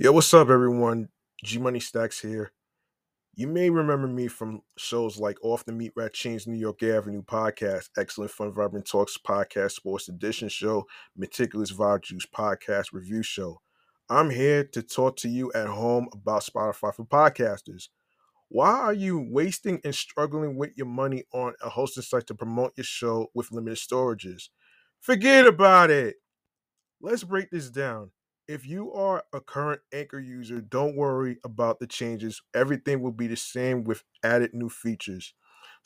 Yo, what's up, everyone? G Money Stacks here. You may remember me from shows like Off the Meat Rat Chains New York Avenue podcast, Excellent Fun Vibrant Talks podcast, Sports Edition show, Meticulous Vibe Juice podcast review show. I'm here to talk to you at home about Spotify for podcasters. Why are you wasting and struggling with your money on a hosting site to promote your show with limited storages? Forget about it. Let's break this down. If you are a current Anchor user, don't worry about the changes. Everything will be the same with added new features.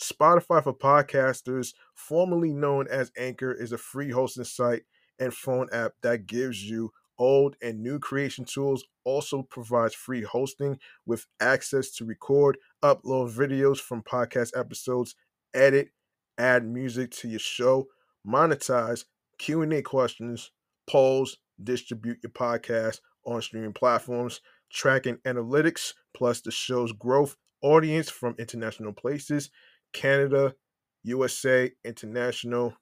Spotify for Podcasters, formerly known as Anchor, is a free hosting site and phone app that gives you old and new creation tools. Also provides free hosting with access to record, upload videos from podcast episodes, edit, add music to your show, monetize, Q&A questions, polls, distribute your podcast on streaming platforms, tracking analytics, plus the show's growth audience from international places, Canada, USA, international,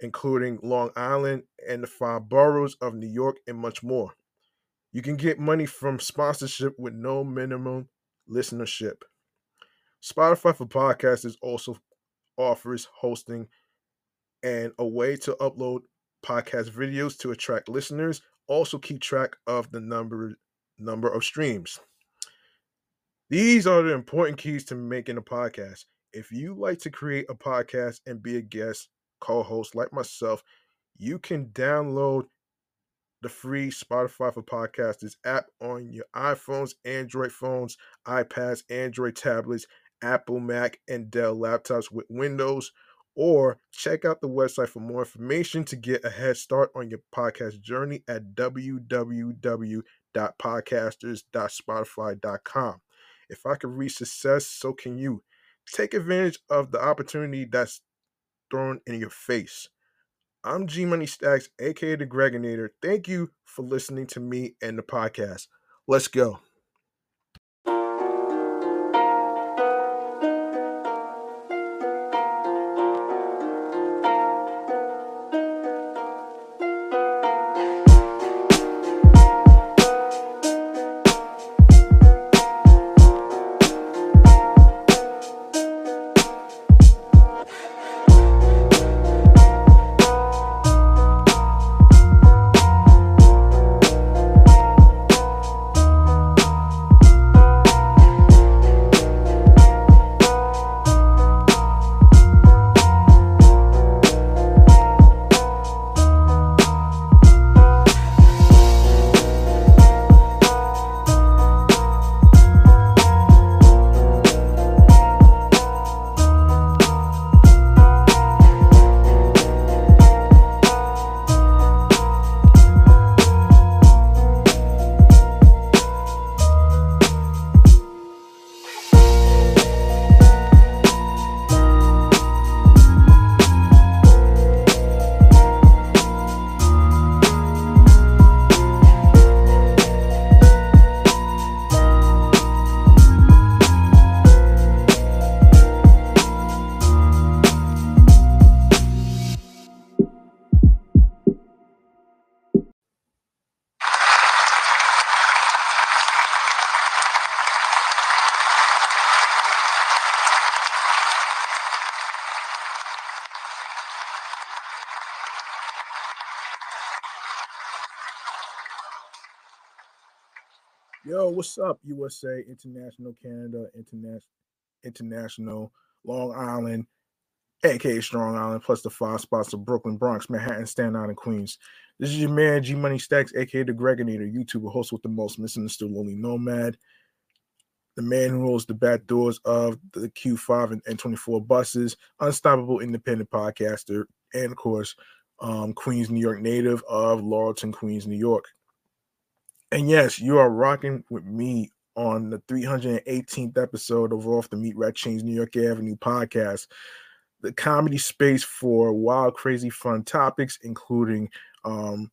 including Long Island and the five boroughs of New York, and much more. You can get money from sponsorship with no minimum listenership. Spotify for Podcasts also offers hosting and a way to upload podcast videos to attract listeners. Also keep track of the number number of streams. These are the important keys to making a podcast. If you like to create a podcast and be a guest co-host like myself, you can download the free Spotify for Podcasters app on your iPhones, Android phones, iPads, Android tablets, Apple, Mac, and Dell laptops with Windows or check out the website for more information to get a head start on your podcast journey at www.podcasters.spotify.com. If I can reach success, so can you. Take advantage of the opportunity that's thrown in your face. I'm G Money Stacks, aka the Gregonator. Thank you for listening to me and the podcast. Let's go. Yo, what's up, USA, International, Canada, International, International, Long Island, aka Strong Island, plus the five spots of Brooklyn, Bronx, Manhattan, Staten Island, Queens. This is your man, G Money Stacks, aka the Gregonator, YouTuber, host with the most, misunderstood, lonely nomad, the man who holds the back doors of the Q5 and N24 buses, unstoppable independent podcaster, and of course, um, Queens, New York native of Laurelton, Queens, New York. And yes, you are rocking with me on the 318th episode of Off the Meat Rat Chains New York Avenue podcast, the comedy space for wild, crazy, fun topics, including um,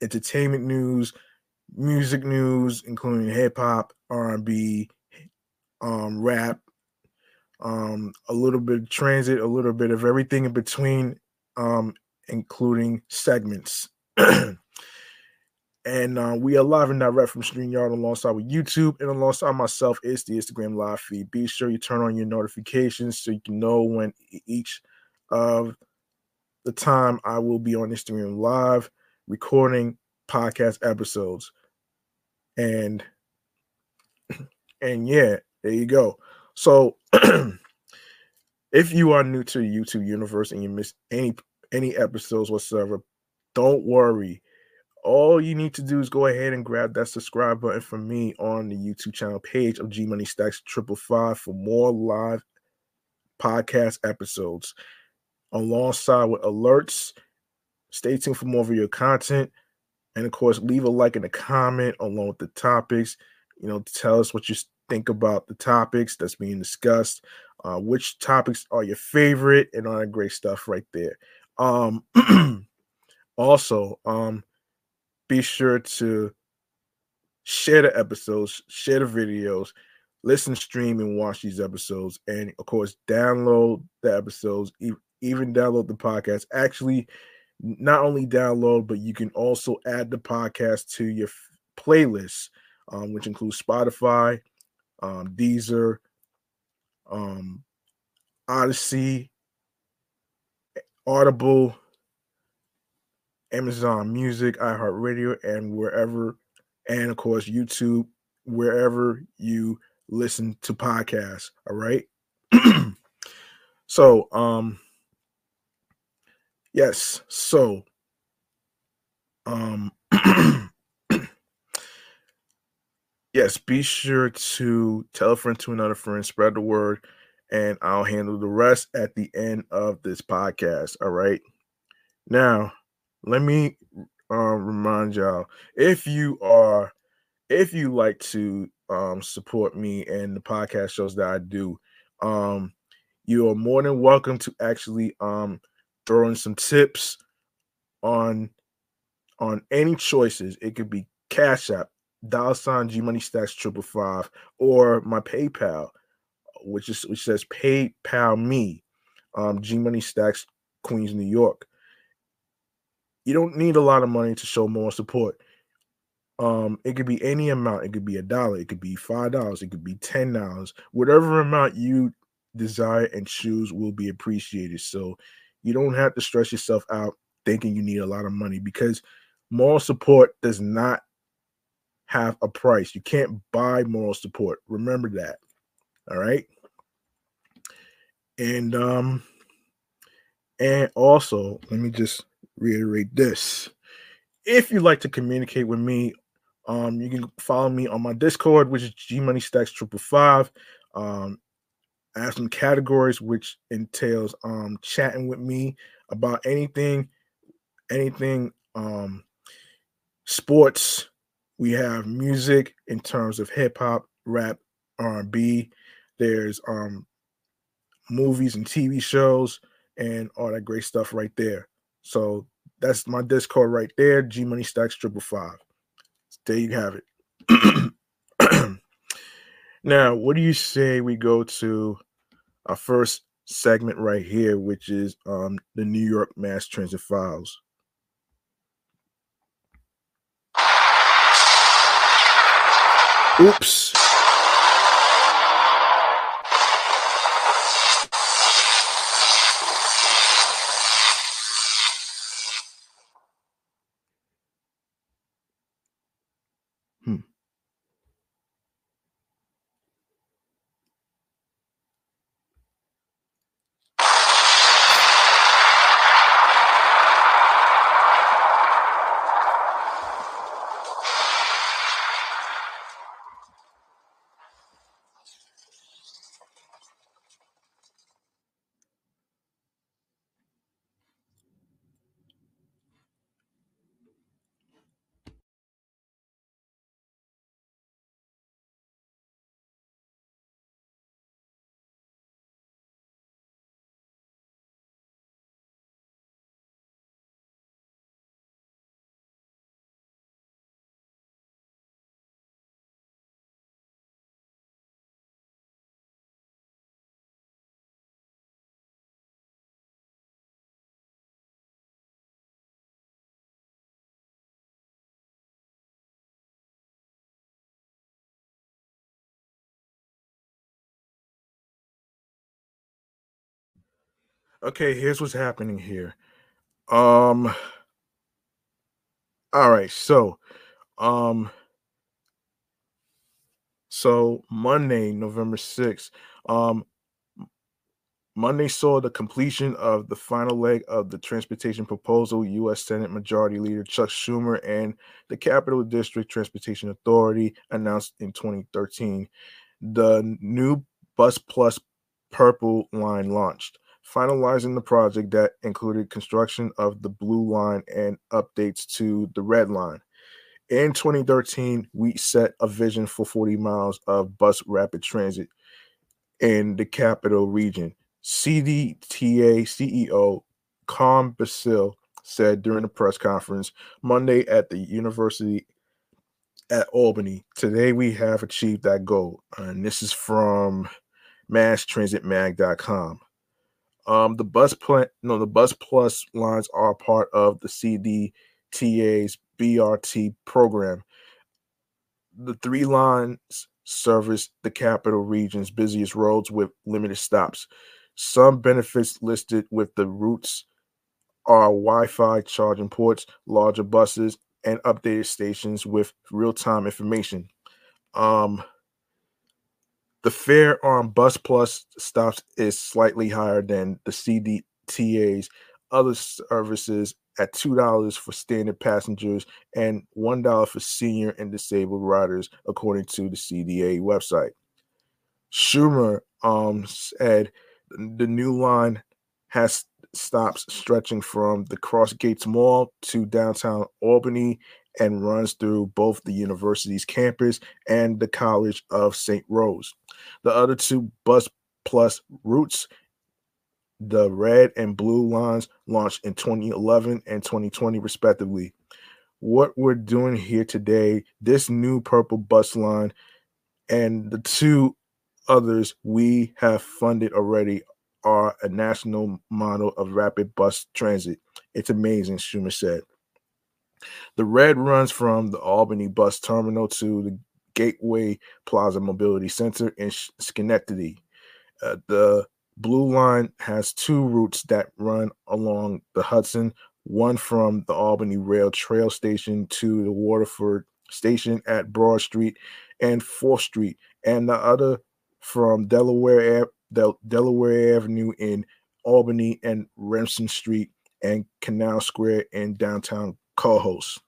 entertainment news, music news, including hip hop, R&B, um, rap, um, a little bit of transit, a little bit of everything in between, um, including segments. And uh, we are live and direct from StreamYard alongside with YouTube and alongside myself is the Instagram live feed. Be sure you turn on your notifications so you can know when each of the time I will be on Instagram live recording podcast episodes. And and yeah, there you go. So if you are new to the YouTube universe and you miss any any episodes whatsoever, don't worry. All you need to do is go ahead and grab that subscribe button for me on the YouTube channel page of G Money Stacks Triple Five for more live podcast episodes alongside with alerts. Stay tuned for more video content. And of course, leave a like and a comment along with the topics. You know, tell us what you think about the topics that's being discussed. Uh, which topics are your favorite and all that great stuff right there. Um, also, um, be sure to share the episodes, share the videos, listen, stream, and watch these episodes, and of course, download the episodes, even download the podcast. Actually, not only download, but you can also add the podcast to your f- playlist, um, which includes Spotify, um, Deezer, um, Odyssey, Audible, Amazon Music, iHeartRadio, and wherever, and of course, YouTube, wherever you listen to podcasts. All right. so, um, yes, so, um, yes, be sure to tell a friend to another friend, spread the word, and I'll handle the rest at the end of this podcast. All right. Now, let me uh, remind y'all if you are, if you like to um, support me and the podcast shows that I do, um, you are more than welcome to actually um, throw in some tips on on any choices. It could be Cash App, dollar sign G Money Stacks triple five, or my PayPal, which is which says PayPal me, um, G Money Stacks Queens, New York. You don't need a lot of money to show more support. Um, it could be any amount. It could be a dollar. It could be five dollars. It could be ten dollars. Whatever amount you desire and choose will be appreciated. So you don't have to stress yourself out thinking you need a lot of money because moral support does not have a price. You can't buy moral support. Remember that. All right. And um and also, let me just reiterate this. If you'd like to communicate with me, um, you can follow me on my Discord, which is G Money Stacks Triple Five. Um, I have some categories which entails um chatting with me about anything, anything um sports, we have music in terms of hip hop, rap, R&B. There's um movies and TV shows and all that great stuff right there. So that's my Discord right there. G Money Stacks Triple Five. There you have it. now, what do you say we go to our first segment right here, which is um the New York Mass Transit Files. Oops. Hmm. Okay, here's what's happening here. Um all right, so um so Monday, November 6th, um Monday saw the completion of the final leg of the transportation proposal. U.S. Senate Majority Leader Chuck Schumer and the Capital District Transportation Authority announced in 2013. The new Bus Plus Purple line launched, finalizing the project that included construction of the Blue Line and updates to the Red Line. In 2013, we set a vision for 40 miles of bus rapid transit in the capital region CDTA CEO Carm Basile said during a press conference Monday at the University at Albany. Today we have achieved that goal. And this is from masstransitmag.com. Um, the bus plan, no, the bus plus lines are part of the CDTA's BRT program. The three lines service the capital region's busiest roads with limited stops. Some benefits listed with the routes are Wi Fi charging ports, larger buses, and updated stations with real time information. Um, the fare on Bus Plus stops is slightly higher than the CDTA's other services at $2 for standard passengers and $1 for senior and disabled riders, according to the CDA website. Schumer um, said the new line has stops stretching from the Crossgates Mall to downtown Albany and runs through both the university's campus and the College of St. Rose. The other two bus plus routes, the red and blue lines, launched in 2011 and 2020, respectively. What we're doing here today, this new purple bus line and the two others we have funded already are a national model of rapid bus transit. It's amazing, Schumer said. The red runs from the Albany bus terminal to the Gateway Plaza Mobility Center in Schenectady. Uh, the blue line has two routes that run along the Hudson, one from the Albany Rail Trail Station to the Waterford Station at Broad Street and 4th Street, and the other from Delaware Del- Delaware Avenue in Albany and Remsen Street and Canal Square in downtown Cohoes.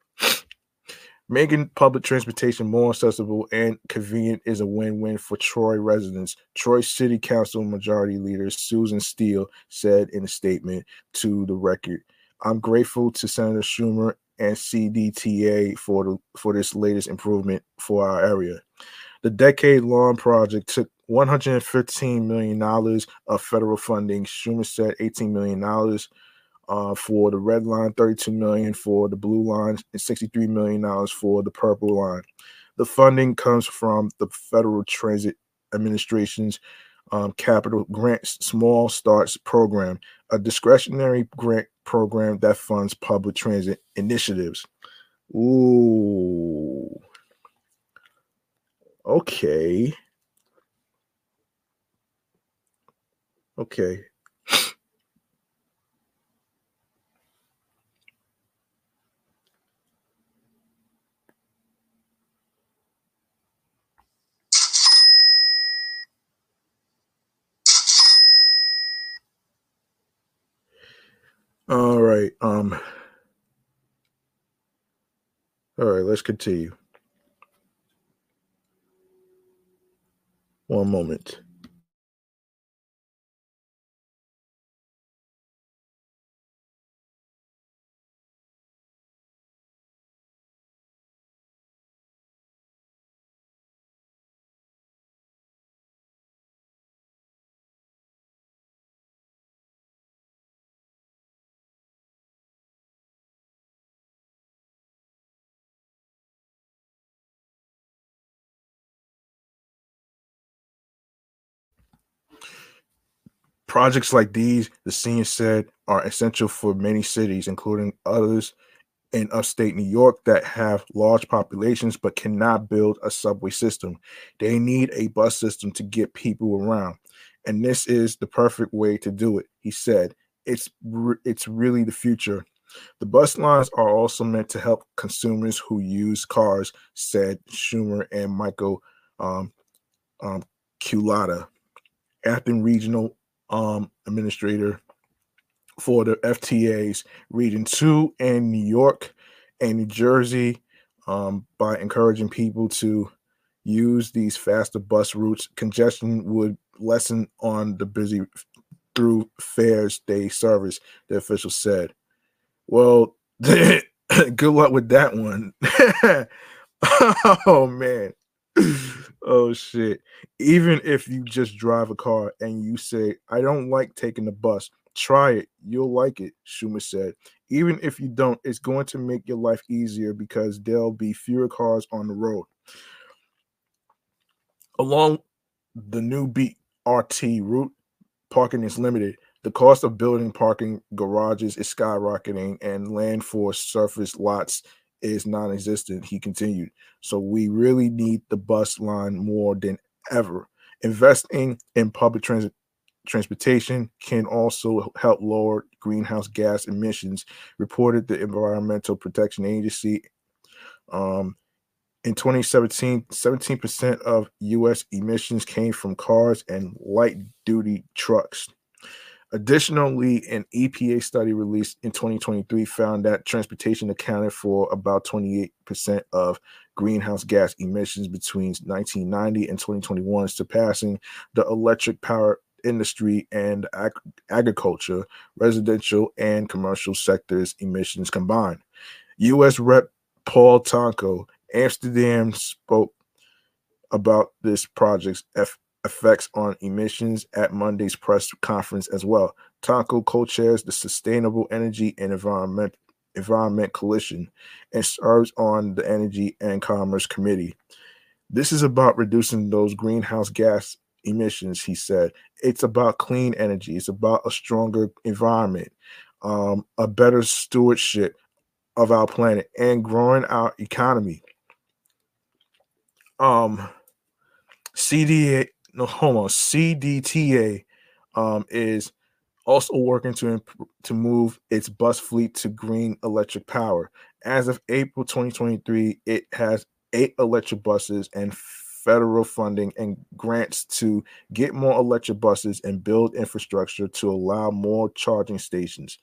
Making public transportation more accessible and convenient is a win-win for Troy residents. Troy City Council Majority Leader Susan Steele said in a statement to the record, "I'm grateful to Senator Schumer and CDTA for the, for this latest improvement for our area. The decade-long project took 115 million dollars of federal funding. Schumer said 18 million dollars uh, for the red line, 32 million for the blue line, and 63 million dollars for the purple line. The funding comes from the Federal Transit Administration's um, Capital Grants Small Starts program, a discretionary grant program that funds public transit initiatives. Ooh. Okay. Okay. All right. Um All right, let's continue. One moment. Projects like these, the senior said, are essential for many cities, including others in upstate New York that have large populations but cannot build a subway system. They need a bus system to get people around. And this is the perfect way to do it, he said. it's it's really the future. The bus lines are also meant to help consumers who use cars, said Schumer and Michael um, um, Regional um, Administrator for the FTA's Region 2 in New York and New Jersey um, by encouraging people to use these faster bus routes. Congestion would lessen on the busy through fares day service, the official said. Well, good luck with that one. oh man. oh shit. Even if you just drive a car and you say, I don't like taking the bus, try it. You'll like it, Schumer said. Even if you don't, it's going to make your life easier because there'll be fewer cars on the road. Along the new BRT route, parking is limited. The cost of building parking garages is skyrocketing, and land for surface lots is non existent, he continued. So we really need the bus line more than ever. Investing in public transit transportation can also help lower greenhouse gas emissions, reported the Environmental Protection Agency. Um, in 2017, 17% of U.S. emissions came from cars and light duty trucks. Additionally, an EPA study released in 2023 found that transportation accounted for about 28% of greenhouse gas emissions between 1990 and 2021, surpassing the electric power industry and ag- agriculture, residential, and commercial sectors emissions combined. U.S. Rep. Paul Tonko, Amsterdam, spoke about this project's F- effects on emissions at Monday's press conference as well. Tonko co-chairs the Sustainable Energy and Environment Environment Coalition and serves on the Energy and Commerce Committee. This is about reducing those greenhouse gas emissions, he said. It's about clean energy. It's about a stronger environment, um, a better stewardship of our planet, and growing our economy. Um, CDA no hold on CDTA um, is also working to imp- to move its bus fleet to green electric power. As of April 2023, it has eight electric buses and federal funding and grants to get more electric buses and build infrastructure to allow more charging stations.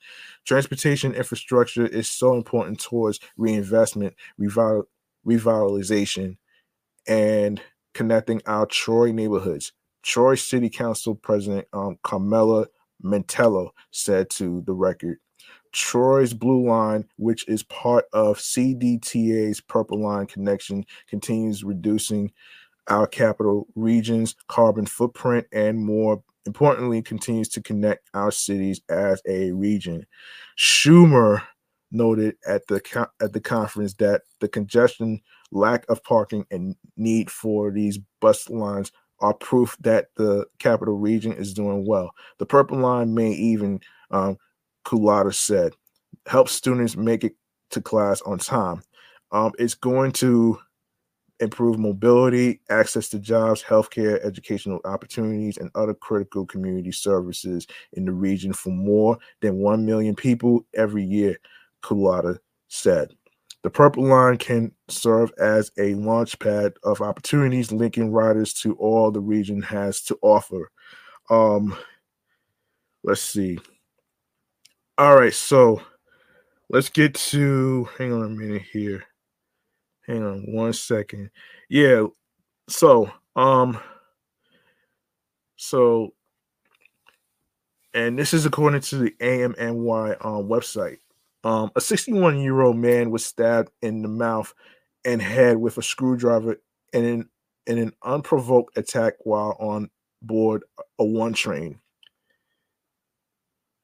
Transportation infrastructure is so important towards reinvestment, revital, revitalization, and connecting our Troy neighborhoods. Troy City Council President um, Carmella Mantello said to the record. Troy's Blue Line, which is part of CDTA's Purple Line connection, continues reducing our capital region's carbon footprint and more importantly continues to connect our cities as a region. Schumer noted at the at the conference that the congestion lack of parking and need for these bus lines are proof that the capital region is doing well. The Purple Line may even, um, Culotta said, help students make it to class on time. Um, it's going to improve mobility, access to jobs, healthcare, educational opportunities, and other critical community services in the region for more than 1 million people every year, Culotta said. The Purple Line can serve as a launchpad of opportunities linking riders to all the region has to offer. Um, let's see. All right, so let's get to hang on a minute here. Hang on one second. Yeah, so um so and this is according to the AMNY um, website. Um, a 61 year old man was stabbed in the mouth and head with a screwdriver in an, in an unprovoked attack while on board a one train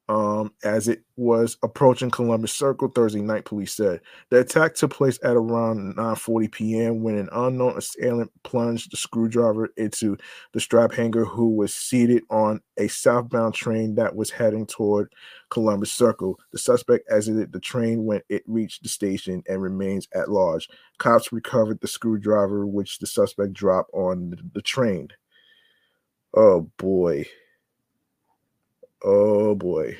um, as it was approaching Columbus Circle Thursday night, police said. The attack took place at around 9:40 p.m. when an unknown assailant plunged the screwdriver into the strap hanger who was seated on a southbound train that was heading toward Columbus Circle. The suspect exited the train when it reached the station and remains at large. Cops recovered the screwdriver which the suspect dropped on the train. Oh boy. Oh boy.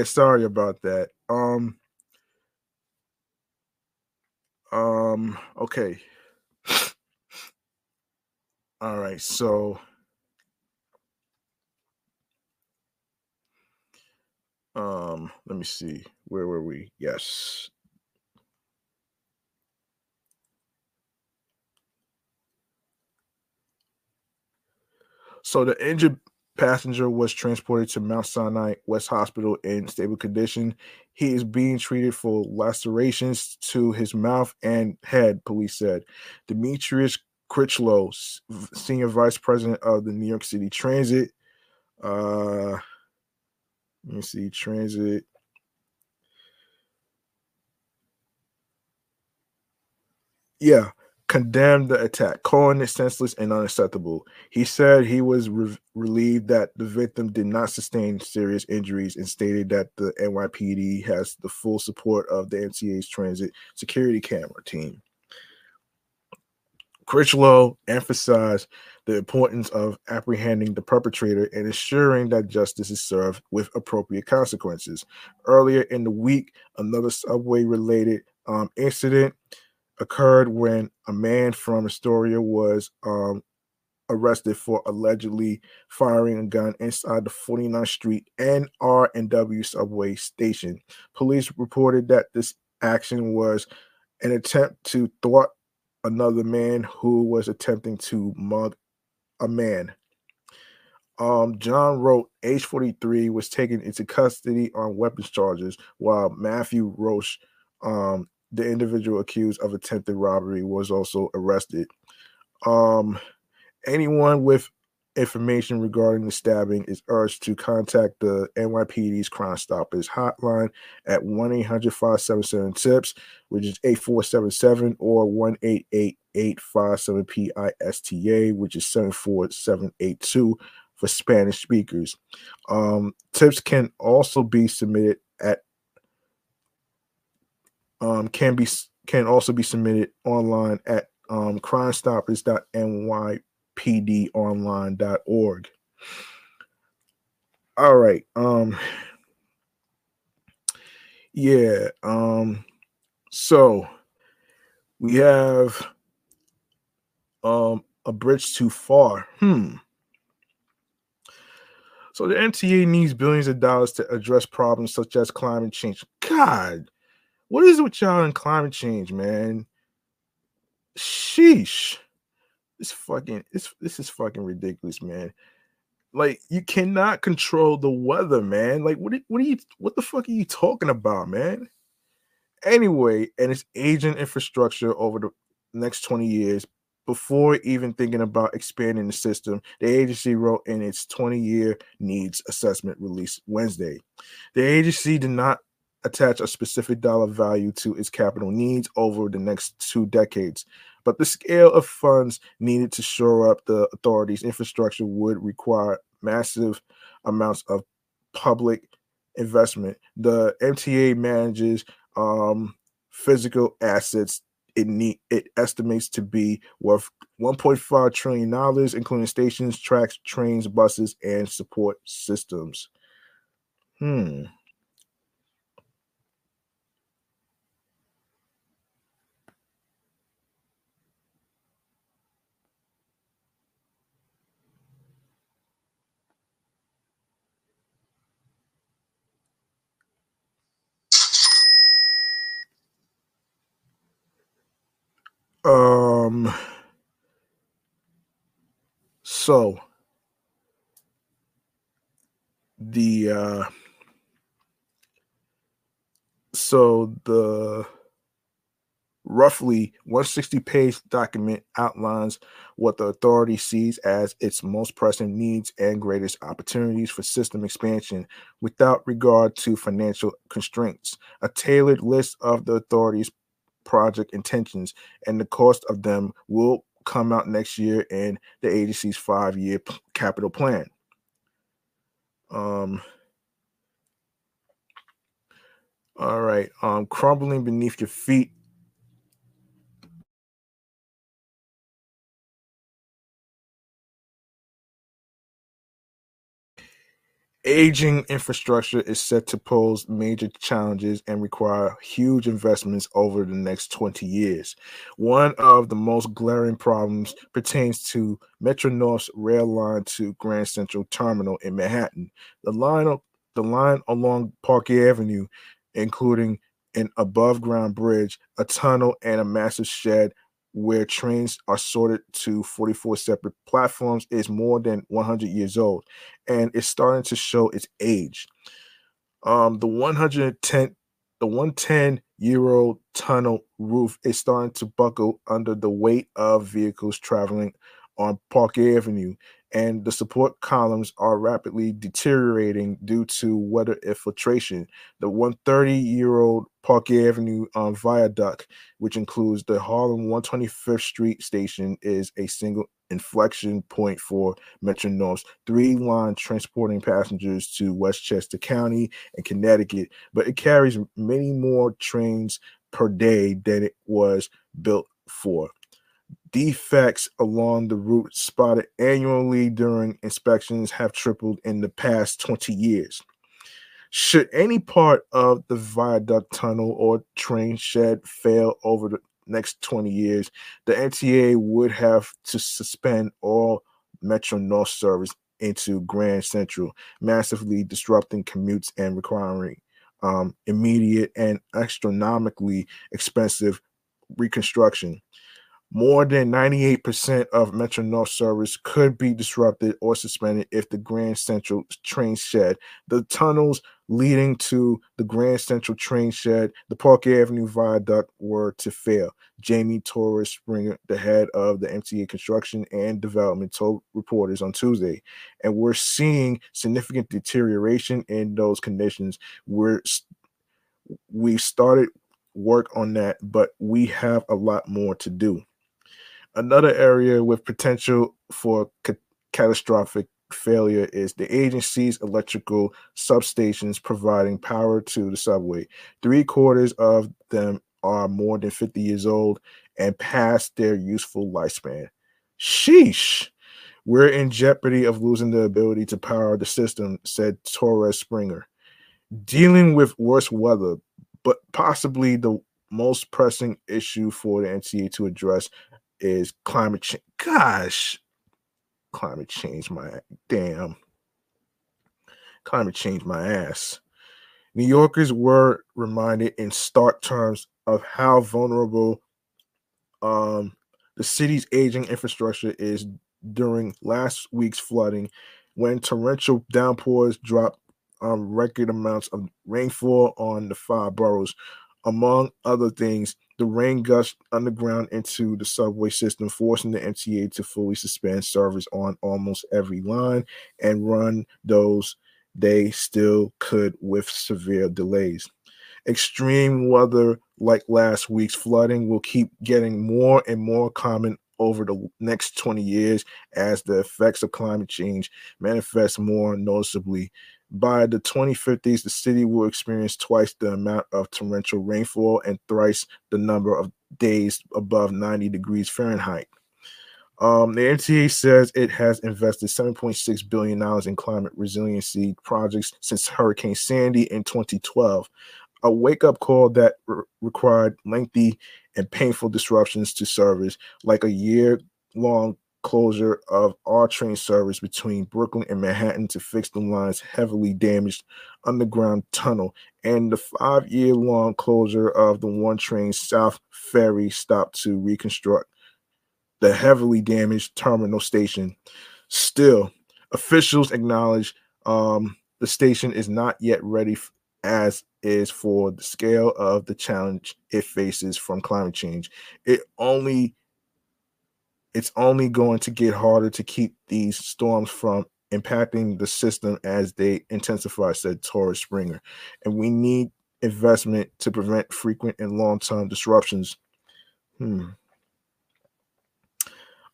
Yeah, sorry about that. Um um okay. All right. So um let me see. Where were we? Yes. So the injured passenger was transported to Mount Sinai West Hospital in stable condition. He is being treated for lacerations to his mouth and head, police said. Demetrius Critchlow, senior vice president of the New York City Transit, uh, let me see, transit. Yeah, condemned the attack, calling it senseless and unacceptable. He said he was re- relieved that the victim did not sustain serious injuries and stated that the NYPD has the full support of the MTA's transit security camera team. Critchlow emphasized the importance of apprehending the perpetrator and ensuring that justice is served with appropriate consequences. Earlier in the week, another subway related um, incident occurred when a man from Astoria was um, arrested for allegedly firing a gun inside the 49th Street NR and W subway station. Police reported that this action was an attempt to thwart another man who was attempting to mug a man. Um, John wrote, age 43, was taken into custody on weapons charges, while Matthew Roche, um, the individual accused of attempted robbery was also arrested. Um, anyone with information regarding the stabbing is urged to contact the NYPD's Crime Stoppers hotline at 1 800 577 TIPS, which is 8477, or 1 857 PISTA, which is 74782 for Spanish speakers. Um, tips can also be submitted at um, can be can also be submitted online at um, crimestoppers.nypdonline.org. All right. Um, yeah. Um, so we have um, a bridge too far. Hmm. So the MTA needs billions of dollars to address problems such as climate change. God, what is it with y'all and climate change, man? Sheesh. This fucking this this is fucking ridiculous, man. Like you cannot control the weather, man. Like what what are you what the fuck are you talking about, man? Anyway, and its aging infrastructure over the next 20 years before even thinking about expanding the system, the agency wrote in its 20 year needs assessment release Wednesday. The agency did not attach a specific dollar value to its capital needs over the next two decades. But the scale of funds needed to shore up the authority's infrastructure would require massive amounts of public investment. The MTA manages um, physical assets it need it estimates to be worth 1.5 trillion dollars, including stations, tracks, trains, buses, and support systems. Hmm. Um so the uh so the roughly 160 page document outlines what the authority sees as its most pressing needs and greatest opportunities for system expansion without regard to financial constraints. A tailored list of the authority's project intentions and the cost of them will come out next year in the agency's five year capital plan. Um, all right. Um, crumbling beneath your feet Aging infrastructure is set to pose major challenges and require huge investments over the next 20 years. One of the most glaring problems pertains to Metro North's rail line to Grand Central Terminal in Manhattan. The line, the line along Park Avenue, including an above ground bridge, a tunnel, and a massive shed, where trains are sorted to 44 separate platforms is more than 100 years old and it's starting to show its age. Um, the 110 the 110 year old tunnel roof is starting to buckle under the weight of vehicles traveling on Park Avenue, and the support columns are rapidly deteriorating due to weather infiltration. The 130 year old Park Avenue um, viaduct, which includes the Harlem 125th Street station, is a single inflection point for Metro North's three line transporting passengers to Westchester County and Connecticut, but it carries many more trains per day than it was built for defects along the route spotted annually during inspections have tripled in the past 20 years. Should any part of the viaduct tunnel or train shed fail over the next 20 years, the MTA would have to suspend all Metro North service into Grand Central, massively disrupting commutes and requiring um, immediate and astronomically expensive reconstruction. More than 98% of Metro North service could be disrupted or suspended if the Grand Central train shed, the tunnels leading to the Grand Central train shed, the Park Avenue viaduct were to fail. Jamie Torres Springer, the head of the MTA construction and development, told reporters on Tuesday. And we're seeing significant deterioration in those conditions. We're we started work on that, but we have a lot more to do. Another area with potential for ca- catastrophic failure is the agency's electrical substations providing power to the subway. Three quarters of them are more than 50 years old and past their useful lifespan. Sheesh. We're in jeopardy of losing the ability to power the system, said Torres Springer. Dealing with worse weather, but possibly the most pressing issue for the MTA to address is climate change. Gosh, climate change, my damn. Climate change, my ass. New Yorkers were reminded in stark terms of how vulnerable um, the city's aging infrastructure is during last week's flooding when torrential downpours dropped um, record amounts of rainfall on the five boroughs. Among other things, the rain gushed underground into the subway system, forcing the MTA to fully suspend service on almost every line and run those they still could with severe delays. Extreme weather like last week's flooding will keep getting more and more common over the next 20 years as the effects of climate change manifest more noticeably by the 2050s, the city will experience twice the amount of torrential rainfall and thrice the number of days above 90 degrees Fahrenheit. Um, the MTA says it has invested $7.6 billion in climate resiliency projects since Hurricane Sandy in 2012, a wake up call that re- required lengthy and painful disruptions to service, like a year long closure of all train service between Brooklyn and Manhattan to fix the line's heavily damaged underground tunnel, and the five year long closure of the one train South Ferry stop to reconstruct the heavily damaged terminal station. Still, officials acknowledge um, the station is not yet ready f- as is for the scale of the challenge it faces from climate change. It only it's only going to get harder to keep these storms from impacting the system as they intensify, said Torres Springer. And we need investment to prevent frequent and long term disruptions. Hmm.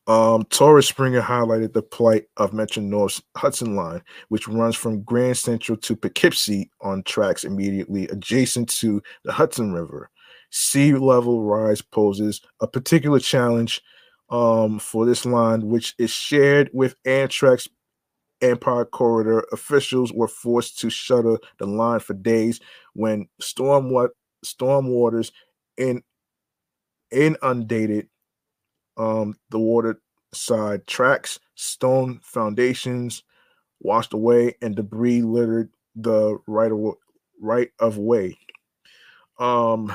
Um, Torres Springer highlighted the plight of Metro North's Hudson Line, which runs from Grand Central to Poughkeepsie on tracks immediately adjacent to the Hudson River. Sea level rise poses a particular challenge um, for this line, which is shared with Amtrak's Empire Corridor. Officials were forced to shutter the line for days when storm storm waters in inundated um, the waterside tracks, stone foundations washed away, and debris littered the right of right of way. Um,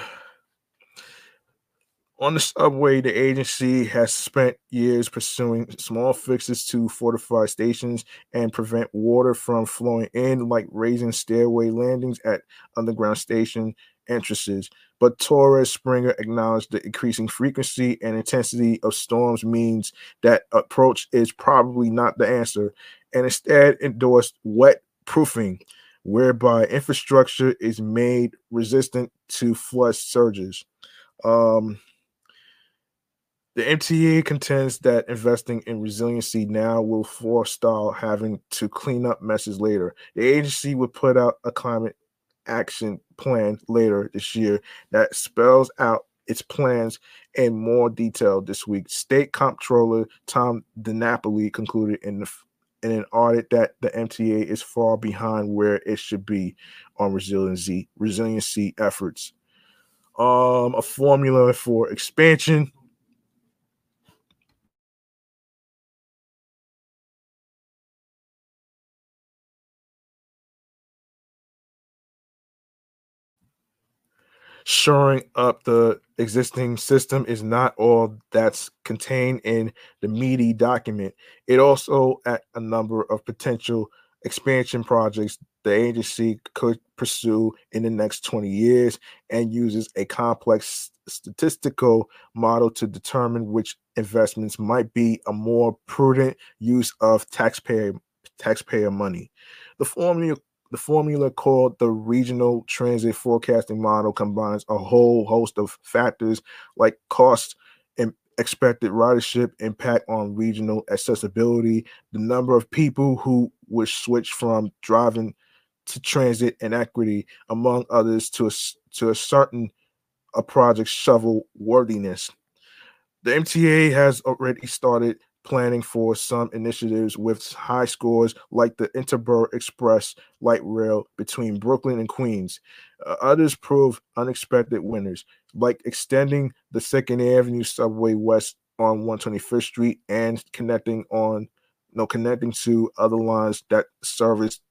on the subway, the agency has spent years pursuing small fixes to fortify stations and prevent water from flowing in, like raising stairway landings at underground station entrances. But Torres Springer acknowledged the increasing frequency and intensity of storms means that approach is probably not the answer, and instead endorsed wet proofing, whereby infrastructure is made resistant to flood surges. Um, the MTA contends that investing in resiliency now will forestall having to clean up messes later. The agency would put out a climate action plan later this year that spells out its plans in more detail this week. State Comptroller Tom DiNapoli concluded in the in an audit that the MTA is far behind where it should be on resiliency resiliency efforts. Um, a formula for expansion shoring up the existing system is not all that's contained in the meaty document. It also at a number of potential expansion projects the agency could pursue in the next 20 years and uses a complex statistical model to determine which investments might be a more prudent use of taxpayer taxpayer money. The formula the formula called the regional transit forecasting model combines a whole host of factors like cost and expected ridership impact on regional accessibility, the number of people who would switch from driving to transit and equity, among others, to a, to a certain a project shovel worthiness. The MTA has already started planning for some initiatives with high scores like the Interborough Express light rail between Brooklyn and Queens. Uh, others prove unexpected winners, like extending the Second Avenue subway west on 125th Street and connecting on no connecting to other lines that service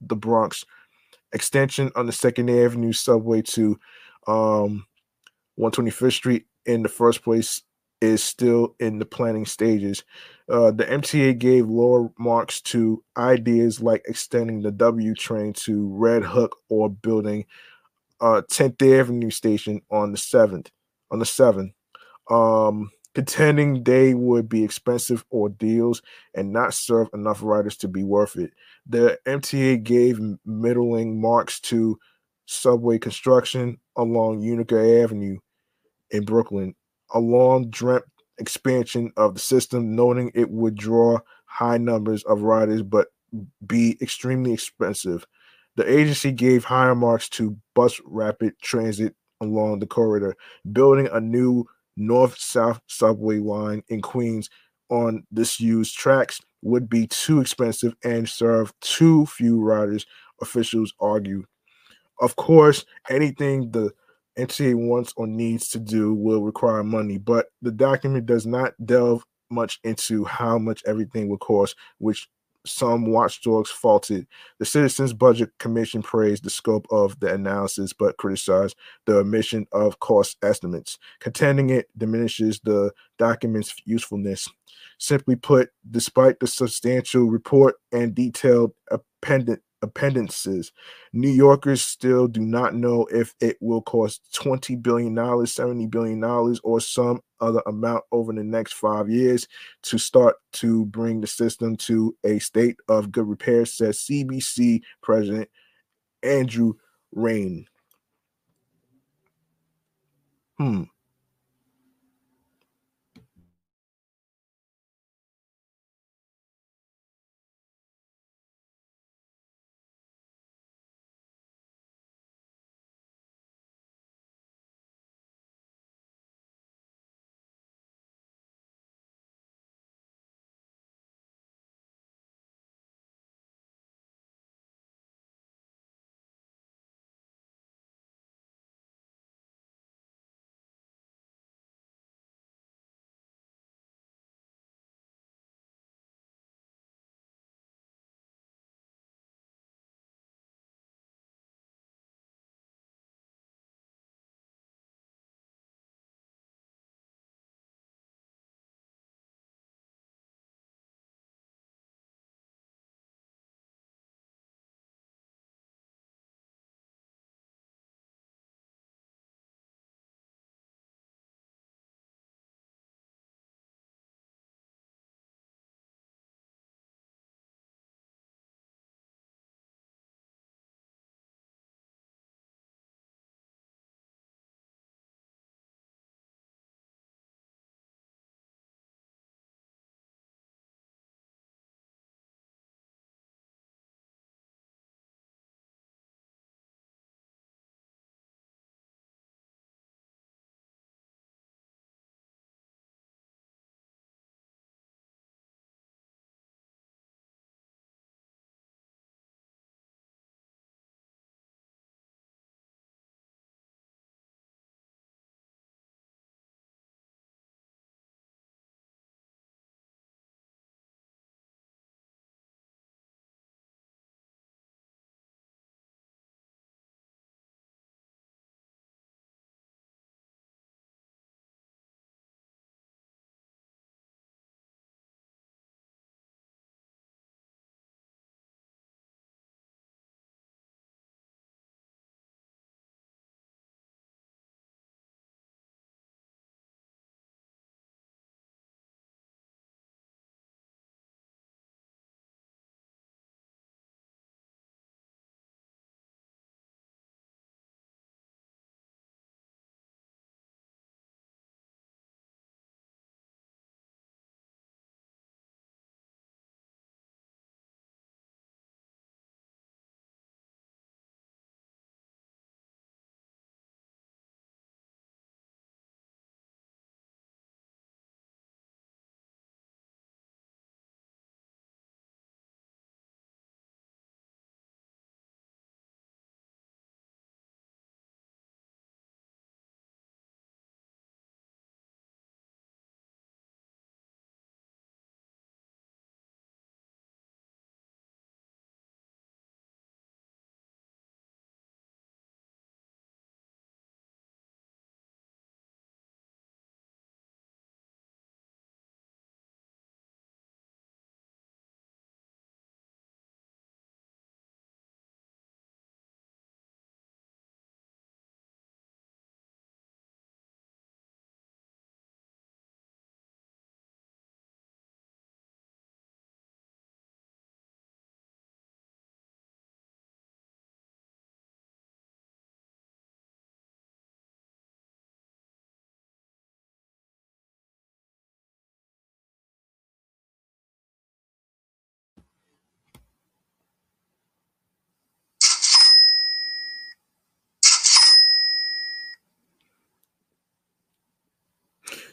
the Bronx. Extension on the Second Avenue subway to um, 125th Street in the first place is still in the planning stages. Uh, the MTA gave lower marks to ideas like extending the W train to Red Hook or building uh 10th Avenue station on the 7th on the 7th. Um contending they would be expensive ordeals and not serve enough riders to be worth it. The MTA gave middling marks to subway construction along Utica Avenue in Brooklyn a long dreamt expansion of the system, noting it would draw high numbers of riders but be extremely expensive. The agency gave higher marks to bus rapid transit along the corridor, building a new north south subway line in Queens on disused tracks would be too expensive and serve too few riders, officials argue. Of course, anything the MTA wants or needs to do will require money, but the document does not delve much into how much everything will cost, which some watchdogs faulted. The Citizens Budget Commission praised the scope of the analysis, but criticized the omission of cost estimates, contending it diminishes the document's usefulness. Simply put, despite the substantial report and detailed appendant appendices. New Yorkers still do not know if it will cost $20 billion, $70 billion, or some other amount over the next five years to start to bring the system to a state of good repair, says CBC President Andrew Rein. Hmm.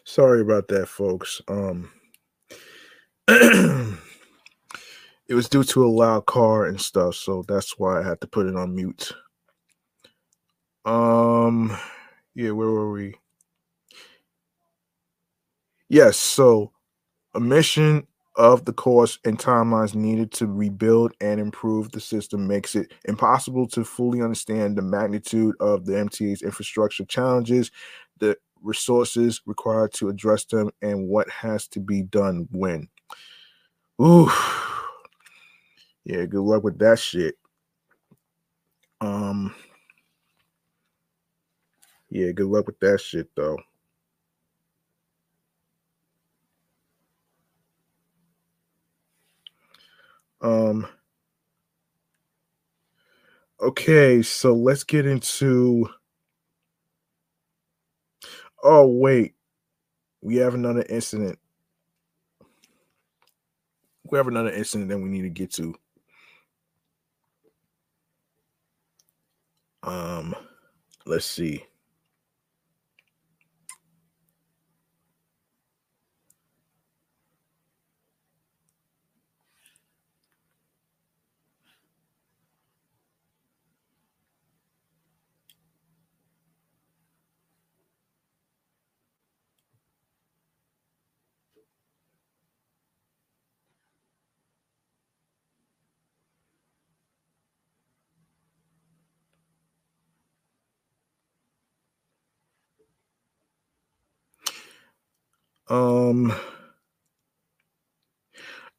Sorry about that, folks. Um, it was due to a loud car and stuff, so that's why I had to put it on mute. Um, yeah, where were we? Yes, so a mission of the course and timelines needed to rebuild and improve the system makes it impossible to fully understand the magnitude of the MTA's infrastructure challenges, the resources required to address them, and what has to be done when. Ooh. Yeah, good luck with that shit. Um Yeah, good luck with that shit though. Um Okay, so let's get into Oh, wait. We have another incident. We have another incident that we need to get to. Um, let's see. Um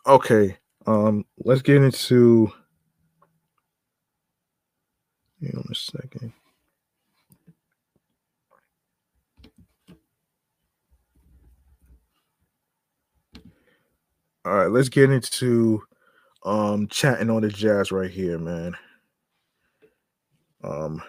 okay. Um let's get into Hang on a second. All right, let's get into um chatting on the jazz right here, man. Um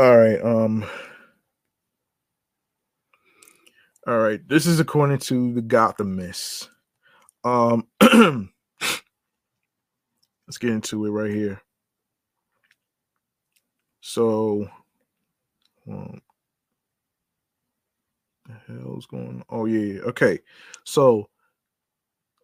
all right, um all right, this is according to the Gothamist. Um let's get into it right here. So um, the hell's going on? Oh yeah, yeah. Okay. So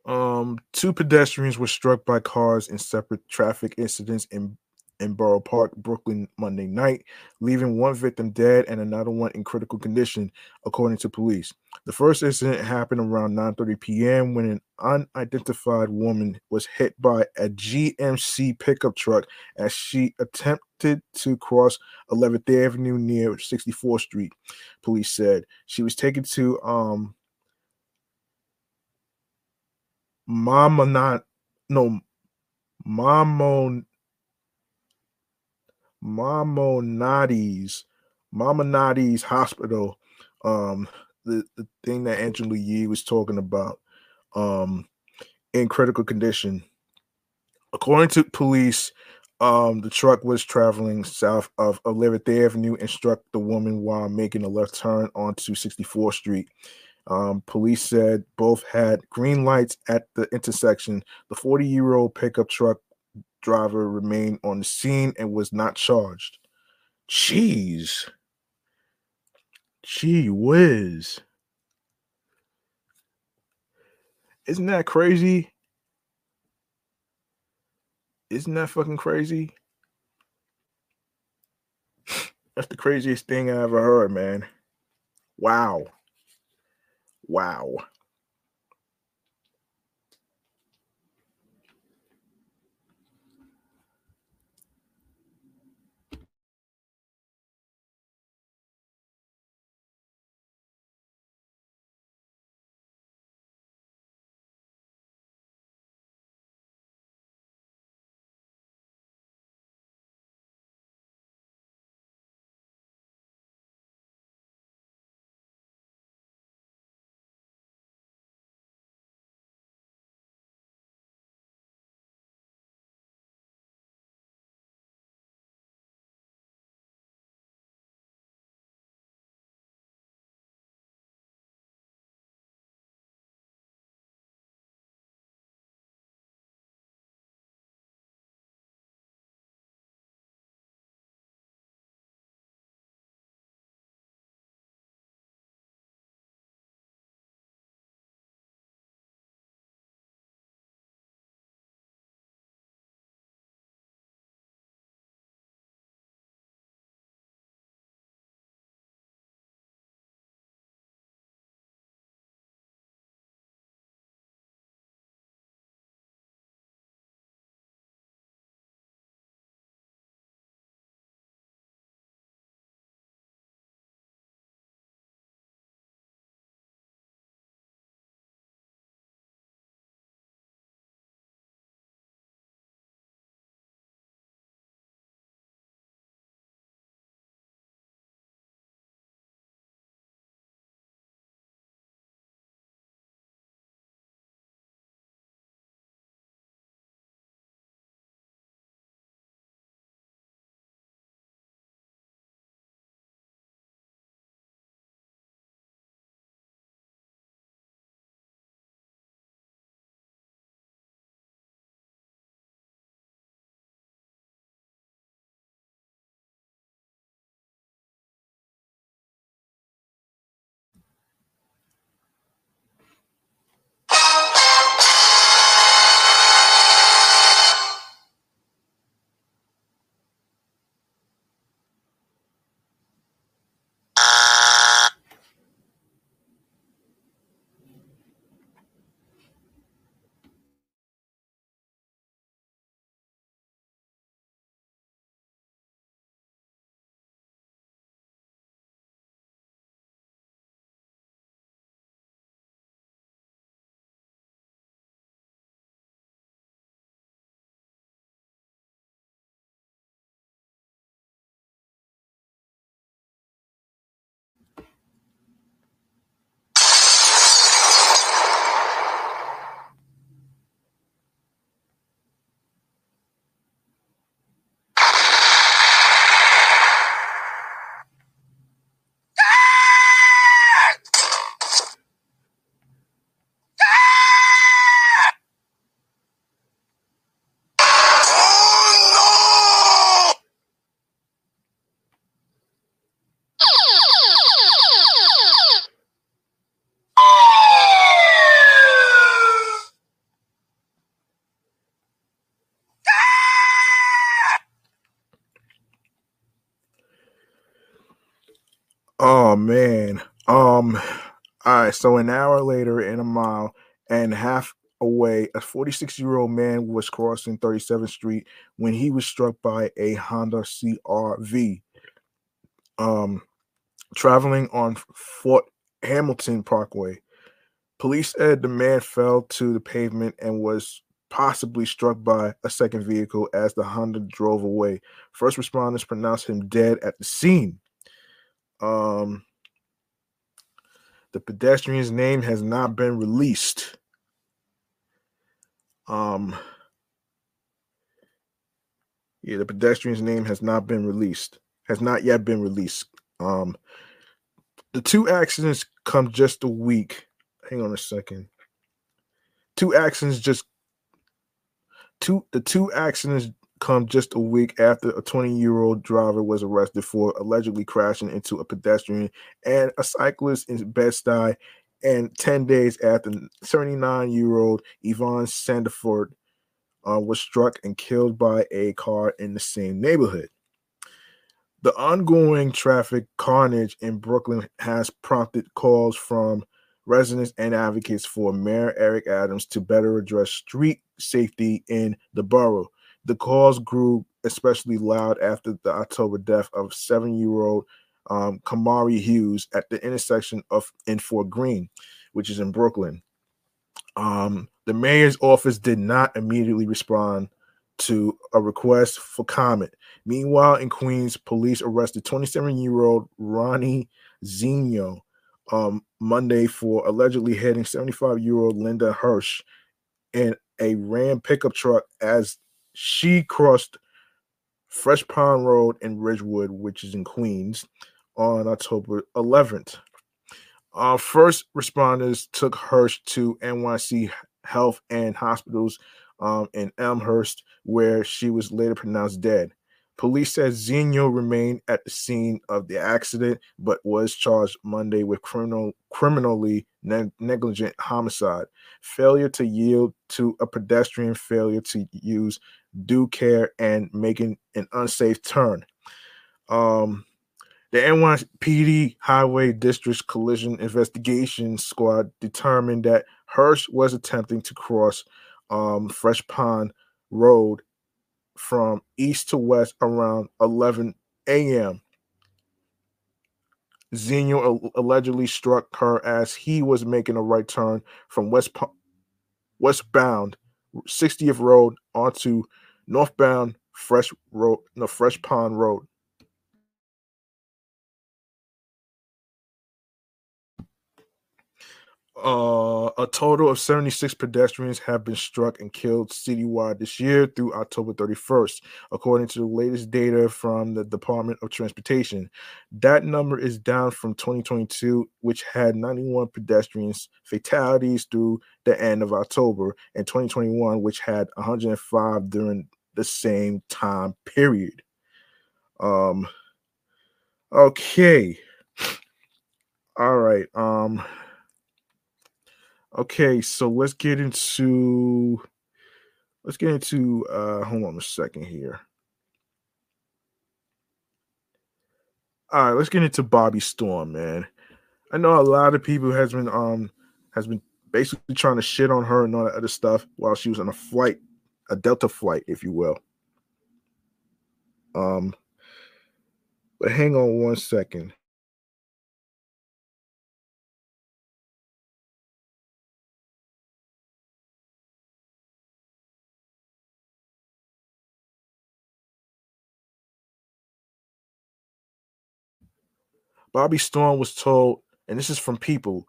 um two pedestrians were struck by cars in separate traffic incidents in in Borough Park, Brooklyn, Monday night, leaving one victim dead and another one in critical condition, according to police. The first incident happened around 9:30 p.m. when an unidentified woman was hit by a GMC pickup truck as she attempted to cross 11th Avenue near 64th Street. Police said she was taken to um Mama not no Mamo Mamonades, Mamonades Hospital, um, the, the thing that Angela Yee was talking about, um, in critical condition. According to police, um, the truck was traveling south of 11th Avenue and struck the woman while making a left turn onto 64th Street. Um, police said both had green lights at the intersection. The 40 year old pickup truck driver remained on the scene and was not charged. Jeez. Gee whiz. Isn't that crazy? Isn't that fucking crazy? That's the craziest thing I ever heard, man. Wow. Wow. Right. So an hour later, in a mile and half away, a 46 year old man was crossing 37th Street when he was struck by a Honda CRV. Um, traveling on Fort Hamilton Parkway. Police said the man fell to the pavement and was possibly struck by a second vehicle as the Honda drove away. First responders pronounced him dead at the scene. Um, the pedestrian's name has not been released. Um, yeah, the pedestrian's name has not been released. Has not yet been released. Um, the two accidents come just a week. Hang on a second. Two accidents just two the two accidents come just a week after a 20-year-old driver was arrested for allegedly crashing into a pedestrian and a cyclist in Bed-Stuy, and 10 days after 79-year-old Yvonne Sandiford uh, was struck and killed by a car in the same neighborhood. The ongoing traffic carnage in Brooklyn has prompted calls from residents and advocates for Mayor Eric Adams to better address street safety in the borough. The calls grew especially loud after the October death of seven-year-old um, Kamari Hughes at the intersection of in Fort Greene, which is in Brooklyn. Um, the mayor's office did not immediately respond to a request for comment. Meanwhile, in Queens, police arrested 27 year old Ronnie Zeno um, Monday for allegedly hitting 75 year old Linda Hirsch in a Ram pickup truck as she crossed Fresh Pond Road in Ridgewood, which is in Queens, on October 11th. Uh, first responders took Hirsch to NYC Health and Hospitals um, in Elmhurst, where she was later pronounced dead. Police said Zeno remained at the scene of the accident, but was charged Monday with criminal criminally ne- negligent homicide, failure to yield to a pedestrian, failure to use due care, and making an unsafe turn. Um, the NYPD Highway District Collision Investigation Squad determined that Hirsch was attempting to cross um, Fresh Pond Road from east to west around 11 a.m. Zeno allegedly struck her as he was making a right turn from west westbound 60th Road onto northbound Fresh Road, no Fresh Pond Road. Uh, a total of 76 pedestrians have been struck and killed citywide this year through October 31st, according to the latest data from the Department of Transportation. That number is down from 2022, which had 91 pedestrians fatalities through the end of October, and 2021, which had 105 during the same time period. Um, okay. All right. Um, Okay, so let's get into let's get into uh hold on a second here. All right, let's get into Bobbi Storm, man. I know a lot of people has been um has been basically trying to shit on her and all that other stuff while she was on a flight, a Delta flight, if you will. Um, but hang on one second. Bobbi Storm was told, and this is from people,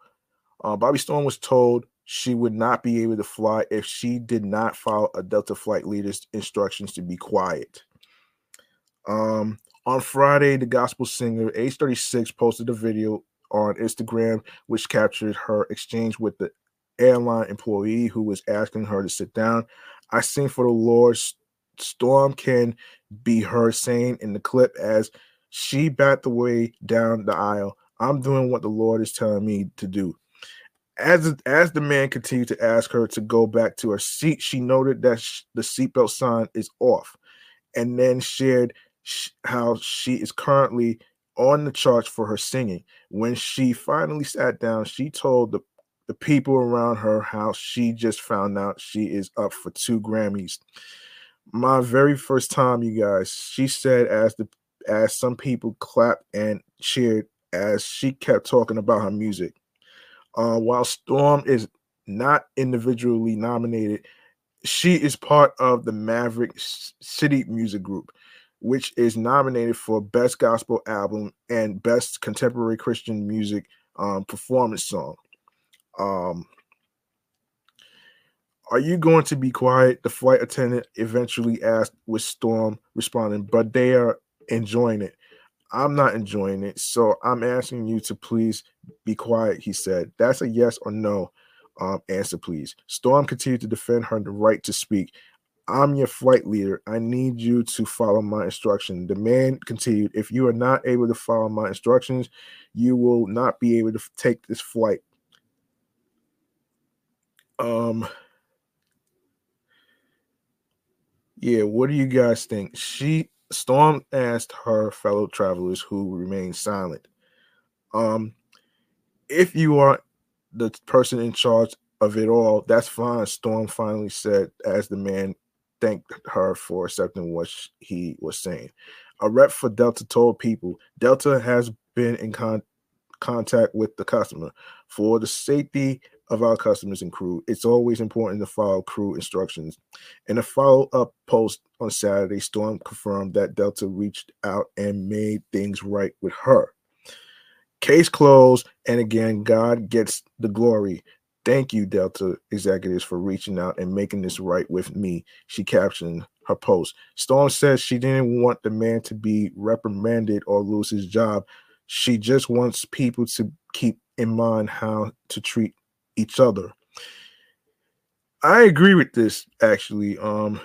uh, Bobbi Storm was told she would not be able to fly if she did not follow a Delta flight leader's instructions to be quiet. Um, on Friday, the gospel singer Age 36 posted a video on Instagram which captured her exchange with the airline employee who was asking her to sit down. I sing for the Lord. Storm can be heard saying in the clip as she backed away down the aisle. I'm doing what the Lord is telling me to do. As as the man continued to ask her to go back to her seat, she noted that sh- the seatbelt sign is off, and then shared sh- how she is currently on the charts for her singing. When she finally sat down, she told the, the people around her how she just found out she is up for two Grammys. My very first time, you guys, she said as the as some people clapped and cheered as she kept talking about her music. Uh, while Storm is not individually nominated, she is part of the Maverick City Music Group, which is nominated for Best Gospel Album and Best Contemporary Christian Music um, Performance Song. Um, are you going to be quiet? The flight attendant eventually asked, with Storm responding, but they are enjoying it. I'm not enjoying it. So I'm asking you to please be quiet, he said. That's a yes or no um, answer, please. Storm continued to defend her right to speak. I'm your flight leader. I need you to follow my instruction. The man continued, If you are not able to follow my instructions, you will not be able to take this flight. Um, yeah, what do you guys think? She Storm asked her fellow travelers who remained silent. Um, if you are the person in charge of it all, that's fine. Storm finally said as the man thanked her for accepting what he was saying. A rep for Delta told people Delta has been in con- contact with the customer for the safety of our customers and crew. It's always important to follow crew instructions. In a follow up post on Saturday, Storm confirmed that Delta reached out and made things right with her. Case closed. And again, God gets the glory. Thank you, Delta executives, for reaching out and making this right with me. She captioned her post. Storm says she didn't want the man to be reprimanded or lose his job. She just wants people to keep in mind how to treat each other. I agree with this actually. Um,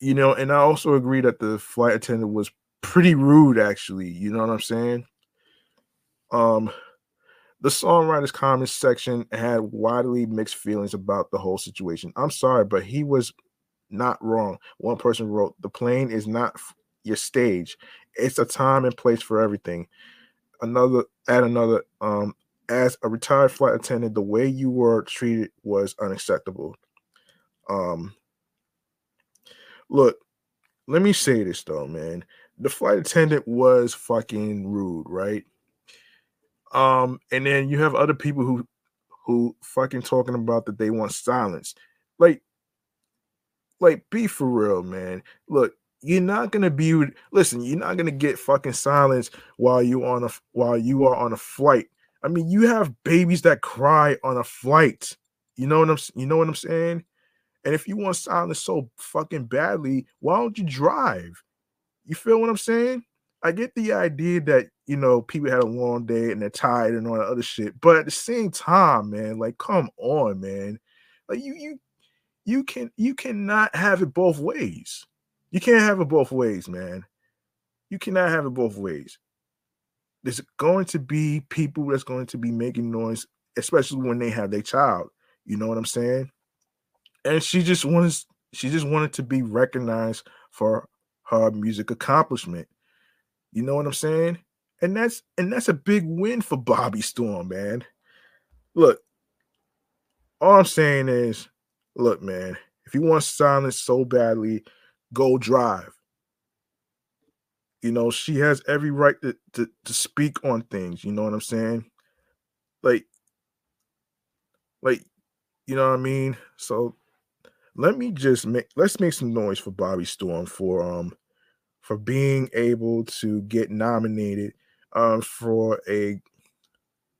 you know, and I also agree that the flight attendant was pretty rude, actually. You know what I'm saying? Um, the songwriters comments section had widely mixed feelings about the whole situation. I'm sorry, but he was not wrong. One person wrote, "The plane is not your stage. It's a time and place for everything." Another at another, um, as a retired flight attendant, the way you were treated was unacceptable. Um, look, let me say this though, man. The flight attendant was fucking rude, right? Um, and then you have other people who who fucking talking about that they want silence. Like, like be for real, man. Look, you're not gonna be listen, you're not gonna get fucking silence while you on a while you are on a flight I mean, you have babies that cry on a flight. You know what I'm you know what I'm saying? And if you want silence so fucking badly, why don't you drive? You feel what I'm saying? I get the idea that you know people had a long day and they're tired and all that other shit, but at the same time, man, like come on, man. Like you you you can you cannot have it both ways. You can't have it both ways, man. You cannot have it both ways there's going to be people that's going to be making noise, especially when they have their child. You know what I'm saying? And she just wants she just wanted to be recognized for her music accomplishment. You know what I'm saying? And that's and that's a big win for Bobbi Storm, man. Look, all I'm saying is, look, man, if you want silence so badly, go drive. You know, she has every right to, to, to speak on things. You know what I'm saying? Like, like, you know what I mean? So let me just make let's make some noise for Bobbi Storm for um for being able to get nominated um for a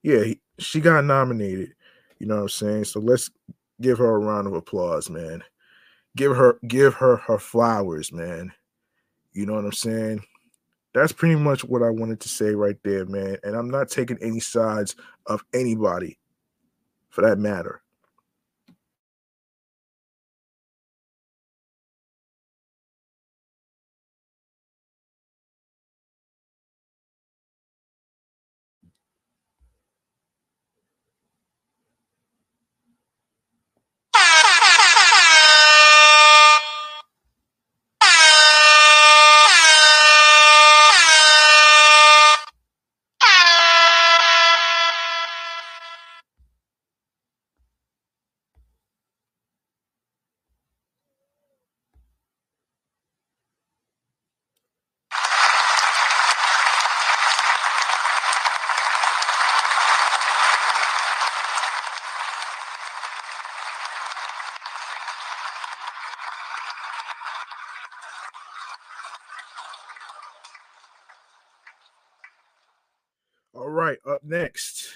yeah, he, she got nominated. You know what I'm saying? So let's give her a round of applause, man. Give her give her her flowers, man. You know what I'm saying? That's pretty much what I wanted to say right there, man. And I'm not taking any sides of anybody for that matter. Next,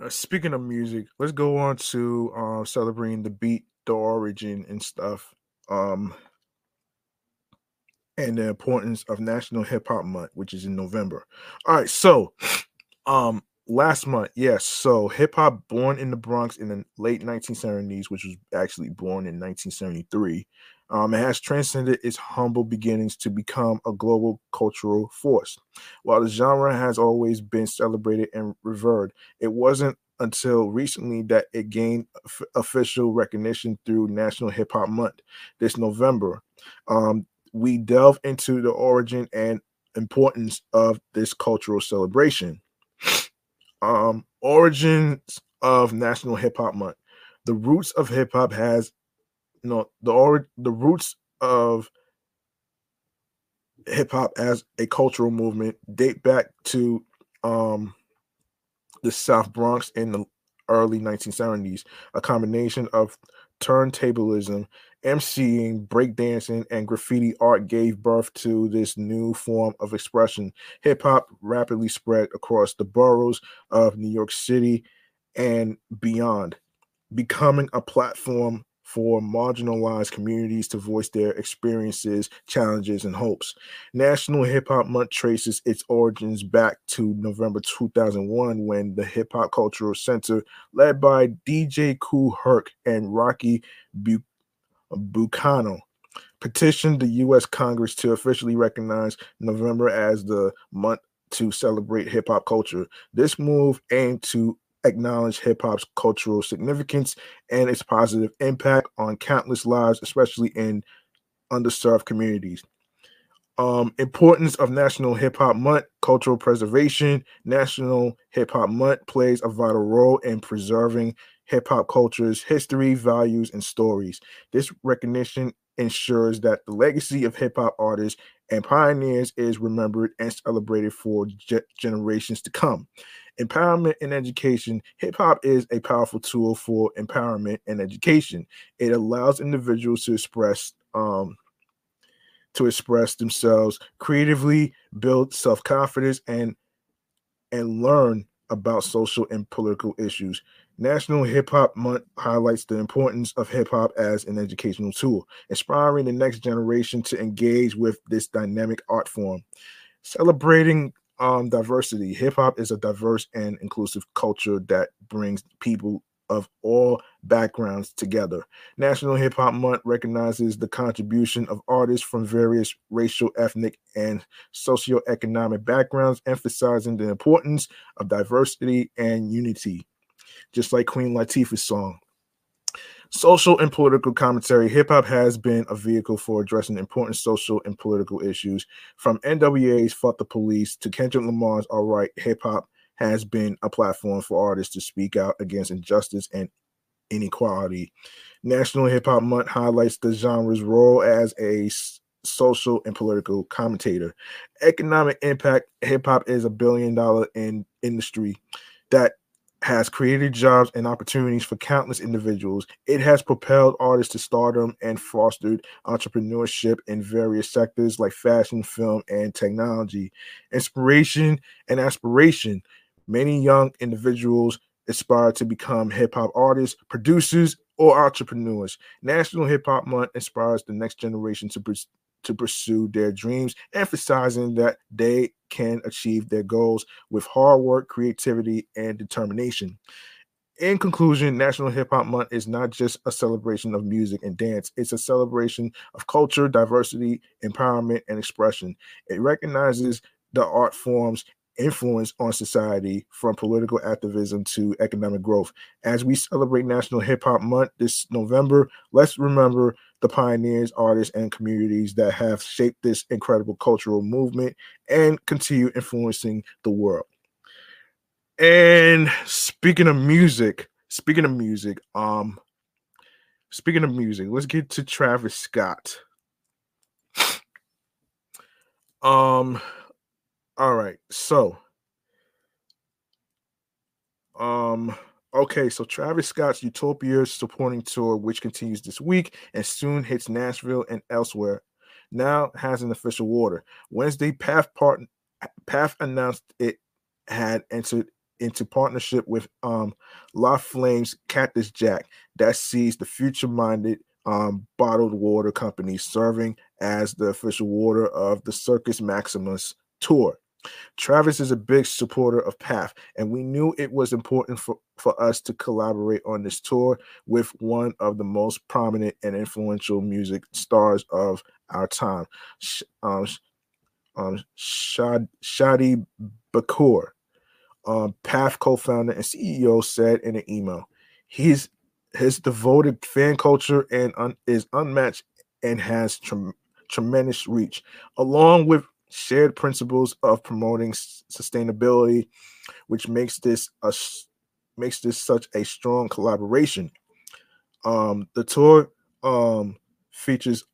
Uh, speaking of music, let's go on to uh, celebrating the beat, the origin, and stuff, um, and the importance of National Hip Hop Month, which is in November. All right, so um, last month, yes, so hip hop born in the Bronx in the late 1970s, which was actually born in 1973. Um, it has transcended its humble beginnings to become a global cultural force. While the genre has always been celebrated and revered, it wasn't until recently that it gained f- official recognition through National Hip Hop Month this November. Um, we delve into the origin and importance of this cultural celebration. Um, origins of National Hip Hop Month. The roots of hip hop has you know the or the roots of hip hop as a cultural movement date back to um the South Bronx in the early 1970s, a combination of turntablism, MCing, breakdancing, and graffiti art gave birth to this new form of expression. Hip hop rapidly spread across the boroughs of New York City and beyond, becoming a platform for marginalized communities to voice their experiences, challenges, and hopes. National Hip Hop Month traces its origins back to November 2001 when the Hip Hop Cultural Center, led by DJ Kool Herc and Rocky Bucano, petitioned the U.S. Congress to officially recognize November as the month to celebrate hip hop culture. This move aimed to acknowledge hip hop's cultural significance and its positive impact on countless lives, especially in underserved communities. Um, importance of National Hip Hop Month, cultural preservation. National Hip Hop Month plays a vital role in preserving hip hop culture's history, values, and stories. This recognition ensures that the legacy of hip hop artists and pioneers is remembered and celebrated for ge- generations to come empowerment and education, hip hop is a powerful tool for empowerment and education. It allows individuals to express um, to express themselves creatively, build self confidence, and and learn about social and political issues. National Hip Hop Month highlights the importance of hip hop as an educational tool, inspiring the next generation to engage with this dynamic art form. Celebrating um, diversity. Hip hop is a diverse and inclusive culture that brings people of all backgrounds together. National Hip Hop Month recognizes the contribution of artists from various racial, ethnic, and socioeconomic backgrounds, emphasizing the importance of diversity and unity. Just like Queen Latifah's song, Social and political commentary. Hip hop has been a vehicle for addressing important social and political issues. From NWA's Fuck the Police to Kendrick Lamar's All Right, hip hop has been a platform for artists to speak out against injustice and inequality. National Hip Hop Month highlights the genre's role as a social and political commentator. Economic impact hip hop is a billion dollar in industry that has created jobs and opportunities for countless individuals. It has propelled artists to stardom and fostered entrepreneurship in various sectors like fashion, film, and technology. Inspiration and aspiration. Many young individuals aspire to become hip hop artists, producers, or entrepreneurs. National Hip Hop Month inspires the next generation to to pursue their dreams, emphasizing that they can achieve their goals with hard work, creativity, and determination. In conclusion, National Hip Hop Month is not just a celebration of music and dance, it's a celebration of culture, diversity, empowerment, and expression. It recognizes the art forms influence on society from political activism to economic growth. As we celebrate National Hip Hop Month this November, let's remember the pioneers, artists, and communities that have shaped this incredible cultural movement and continue influencing the world. And speaking of music, speaking of music, um, speaking of music, let's get to Travis Scott. Um, all right, so um okay, so Travis Scott's Utopia supporting tour, which continues this week and soon hits Nashville and elsewhere, now has an official order. Wednesday, Path part Path announced it had entered into partnership with um La Flames Cactus Jack that sees the future minded um bottled water company serving as the official water of the Circus Maximus tour. Travis is a big supporter of Path, and we knew it was important for, for us to collaborate on this tour with one of the most prominent and influential music stars of our time, um, um, Shad, Shadi Bakour um, Path co-founder and CEO, said in an email, "He's his devoted fan culture and un, is unmatched and has tre- tremendous reach, along with shared principles of promoting sustainability, which makes this a makes this such a strong collaboration. Um, the tour um, features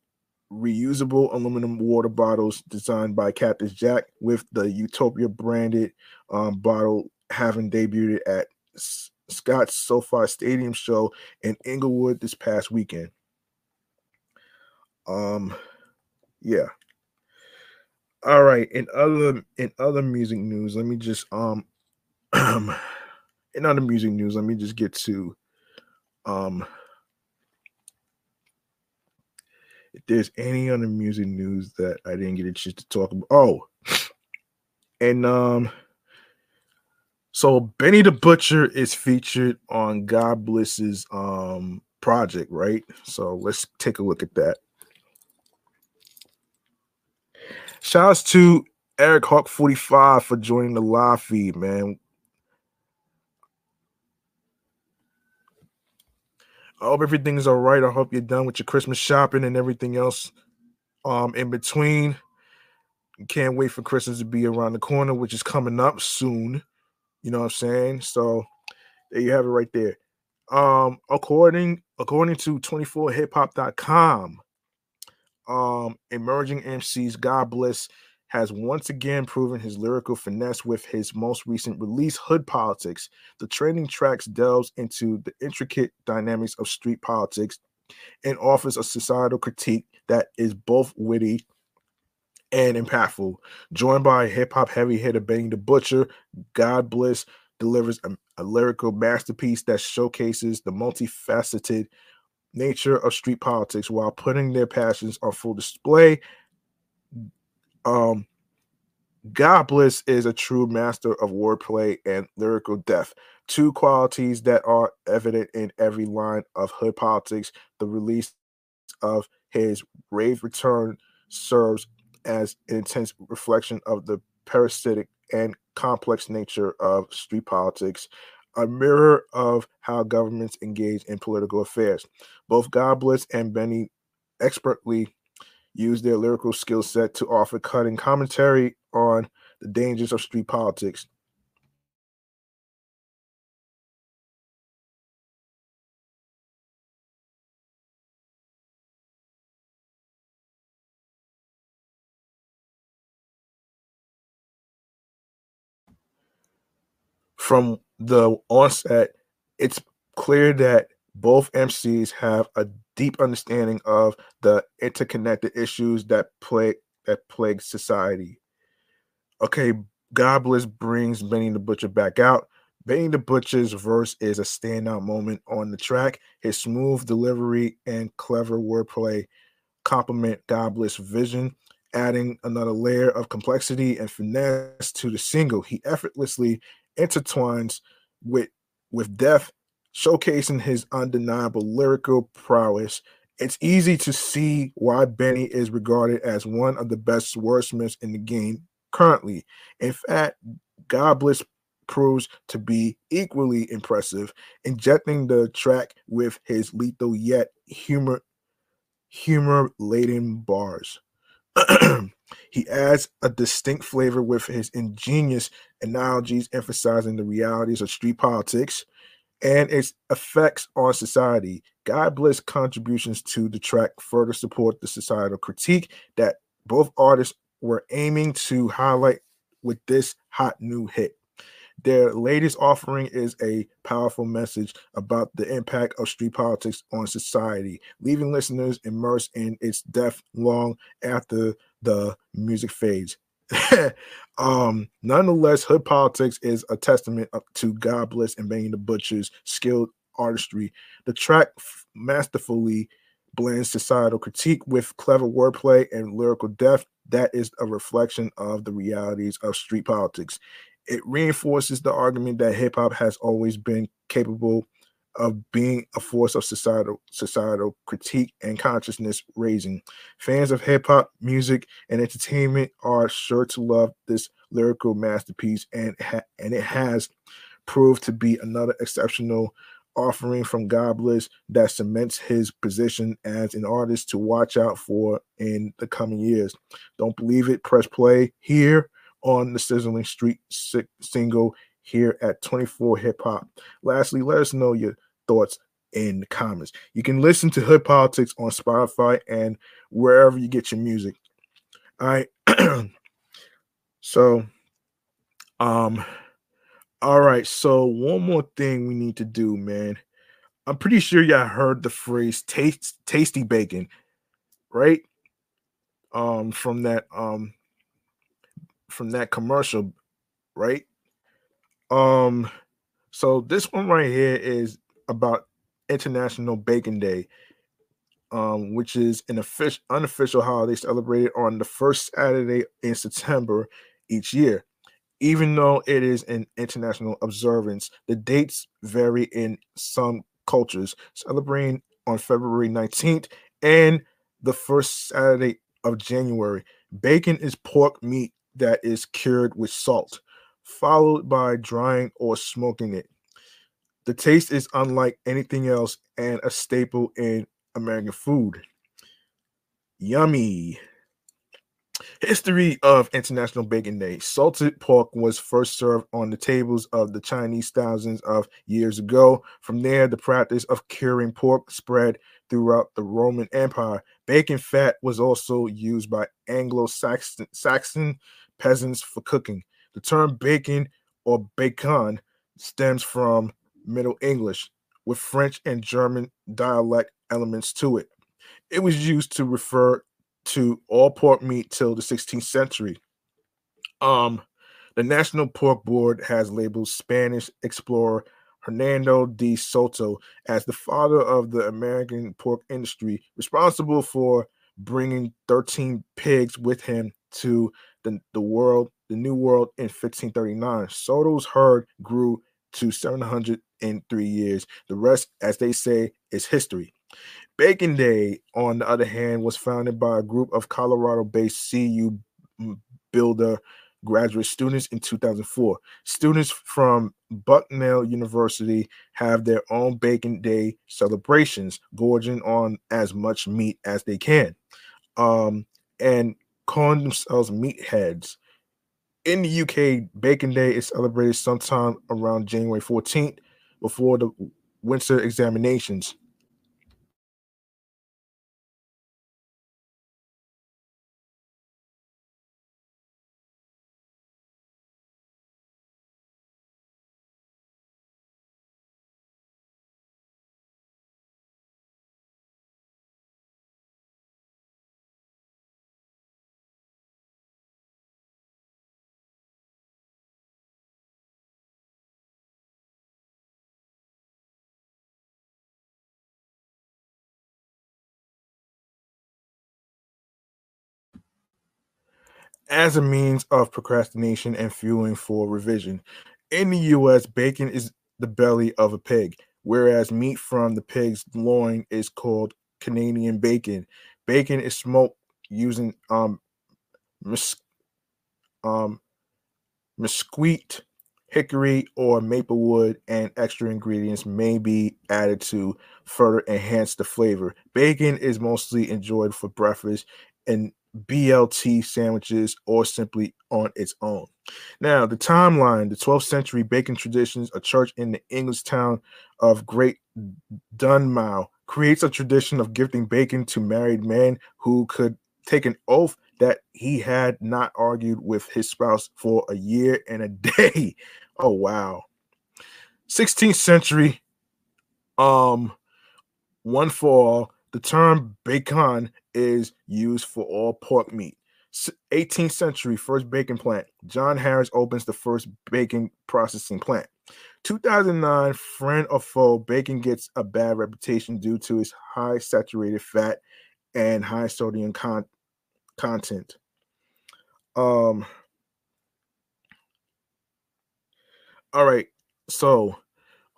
reusable aluminum water bottles designed by Cactus Jack with the Utopia branded um, bottle having debuted at S- Scott's SoFi Stadium show in Inglewood this past weekend. Um, yeah. All right. In other in other music news, let me just um in other music news, let me just get to um if there's any other music news that I didn't get a chance to talk about. Oh, and um, so Benny the Butcher is featured on God Bliss's um project, right? So let's take a look at that. Shouts to Eric Hawk 45 for joining the live feed, man. I hope everything's all right. I hope you're done with your Christmas shopping and everything else um in between. Can't wait for Christmas to be around the corner, which is coming up soon. You know what I'm saying? So there you have it right there. Um, according according to 24hiphop.com, um, emerging MCs God Bless, has once again proven his lyrical finesse with his most recent release, Hood Politics. The training tracks delves into the intricate dynamics of street politics and offers a societal critique that is both witty and impactful. Joined by hip hop heavy hitter Benny the Butcher, God Bless delivers a, a lyrical masterpiece that showcases the multifaceted nature of street politics while putting their passions on full display um, God Bliss is a true master of wordplay and lyrical depth, two qualities that are evident in every line of Hood Politics. The release of his Rave Return serves as an intense reflection of the parasitic and complex nature of street politics, a mirror of how governments engage in political affairs. Both God Bliss and Benny expertly use their lyrical skill set to offer cutting commentary on the dangers of street politics. From the onset, it's clear that both MCs have a deep understanding of the interconnected issues that plague that plague society. Okay, God Bliss brings Benny the Butcher back out. Benny the Butcher's verse is a standout moment on the track. His smooth delivery and clever wordplay complement God Bliss' vision, adding another layer of complexity and finesse to the single. He effortlessly intertwines with with death, showcasing his undeniable lyrical prowess. It's easy to see why Benny is regarded as one of the best wordsmiths in the game currently. In fact, God Bliss proves to be equally impressive, injecting the track with his lethal yet humor humor laden bars. he adds a distinct flavor with his ingenious analogies emphasizing the realities of street politics and its effects on society. God Bliss contributions to the track further support the societal critique that both artists were aiming to highlight with this hot new hit. Their latest offering is a powerful message about the impact of street politics on society, leaving listeners immersed in its depth long after the music fades. um, nonetheless, Hood Politics is a testament to God bless and Benny the Butcher's skilled artistry. The track masterfully blends societal critique with clever wordplay and lyrical depth that is a reflection of the realities of street politics it reinforces the argument that hip hop has always been capable of being a force of societal societal critique and consciousness raising. Fans of hip hop music and entertainment are sure to love this lyrical masterpiece, and ha- and it has proved to be another exceptional offering from God Bliss that cements his position as an artist to watch out for in the coming years. Don't believe it? Press play here on the Sizzling Street single here at 24 Hip Hop. Lastly, let us know your thoughts in the comments. You can listen to Hood Politics on Spotify and wherever you get your music. All right. so, um, all right. So, one more thing we need to do, man. I'm pretty sure y'all heard the phrase taste tasty bacon, right? Um, from that um from that commercial, right? Um, so this one right here is about International Bacon Day, um, which is an official unofficial holiday celebrated on the first Saturday in September each year. Even though it is an international observance, the dates vary in some cultures, celebrating on February 19th and the first Saturday of January. Bacon is pork meat that is cured with salt, followed by drying or smoking it. The taste is unlike anything else and a staple in American food. Yummy. History of International Bacon Day. Salted pork was first served on the tables of the Chinese thousands of years ago. From there, the practice of curing pork spread throughout the Roman Empire. Bacon fat was also used by Anglo Saxon peasants for cooking. The term bacon or bacon stems from Middle English with French and German dialect elements to it. It was used to refer to all pork meat till the 16th century. Um, the National Pork Board has labeled Spanish explorer Hernando de Soto as the father of the American pork industry, responsible for bringing 13 pigs with him to the, the world, the New World in 1539. Soto's herd grew to 700 in three years. The rest, as they say, is history. Bacon Day, on the other hand, was founded by a group of Colorado based CU Boulder graduate students in 2004. Students from Bucknell University have their own Bacon Day celebrations, gorging on as much meat as they can. Um, and calling themselves meatheads. In the UK, Bacon Day is celebrated sometime around January 14th before the winter examinations. As a means of procrastination and fueling for revision. In the US, bacon is the belly of a pig, whereas meat from the pig's loin is called Canadian bacon. Bacon is smoked using um, mis- um mesquite, hickory, or maple wood, and extra ingredients may be added to further enhance the flavor. Bacon is mostly enjoyed for breakfast and BLT sandwiches or simply on its own. Now, the timeline the 12th century bacon traditions, a church in the English town of Great Dunmow creates a tradition of gifting bacon to married men who could take an oath that he had not argued with his spouse for a year and a day. Oh wow. 16th century um one for all the term bacon is used for all pork meat. 18th century first bacon plant. John Harris opens the first bacon processing plant. 2009 friend or foe bacon gets a bad reputation due to its high saturated fat and high sodium con- content. Um all right. So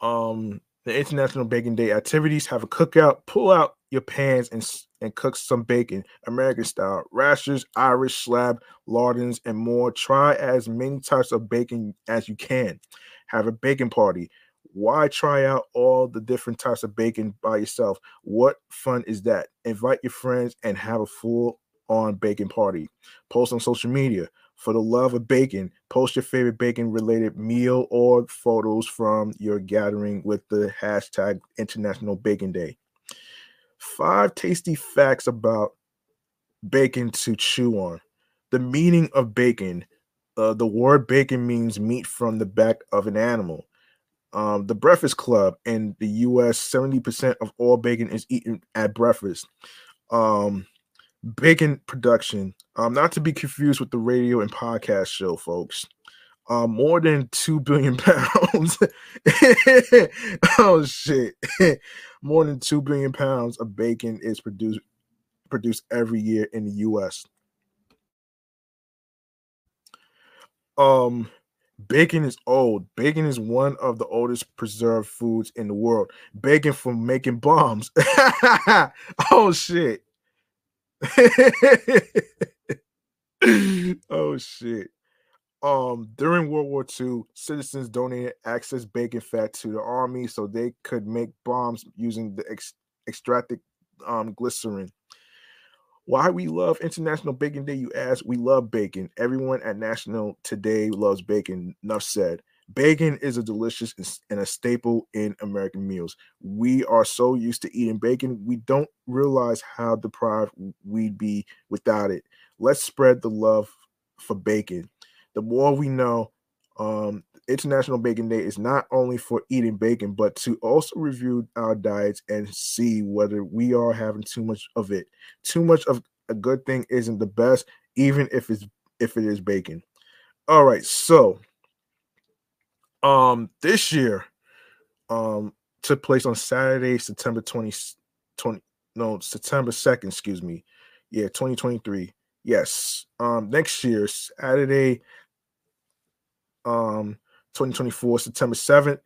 um the International Bacon Day activities have a cookout, pull out your pans and and cook some bacon, American style, rashers, Irish slab, lardons, and more. Try as many types of bacon as you can. Have a bacon party. Why try out all the different types of bacon by yourself? What fun is that? Invite your friends and have a full on bacon party. Post on social media. For the love of bacon, post your favorite bacon related meal or photos from your gathering with the hashtag International Bacon Day. Five tasty facts about bacon to chew on. The meaning of bacon. Uh, the word bacon means meat from the back of an animal. Um, the Breakfast Club in the US, 70% of all bacon is eaten at breakfast. Um, bacon production, um, not to be confused with the radio and podcast show, folks. Um, more than two billion pounds. oh shit! more than two billion pounds of bacon is produced produced every year in the U.S. Um, bacon is old. Bacon is one of the oldest preserved foods in the world. Bacon for making bombs. oh shit! oh shit. Um, during World War II, citizens donated excess bacon fat to the army so they could make bombs using the ex- extracted um, glycerin. Why we love International Bacon Day, you ask? We love bacon. Everyone at National today loves bacon. Enough said. Bacon is a delicious and a staple in American meals. We are so used to eating bacon, we don't realize how deprived we'd be without it. Let's spread the love for bacon. The more we know, um, International Bacon Day is not only for eating bacon, but to also review our diets and see whether we are having too much of it. Too much of a good thing isn't the best, even if it's if it is bacon. All right, so um this year um took place on Saturday, September 20, 20 no, September 2nd, excuse me. Yeah, 2023. Yes. Um next year, Saturday um 2024, September 7th,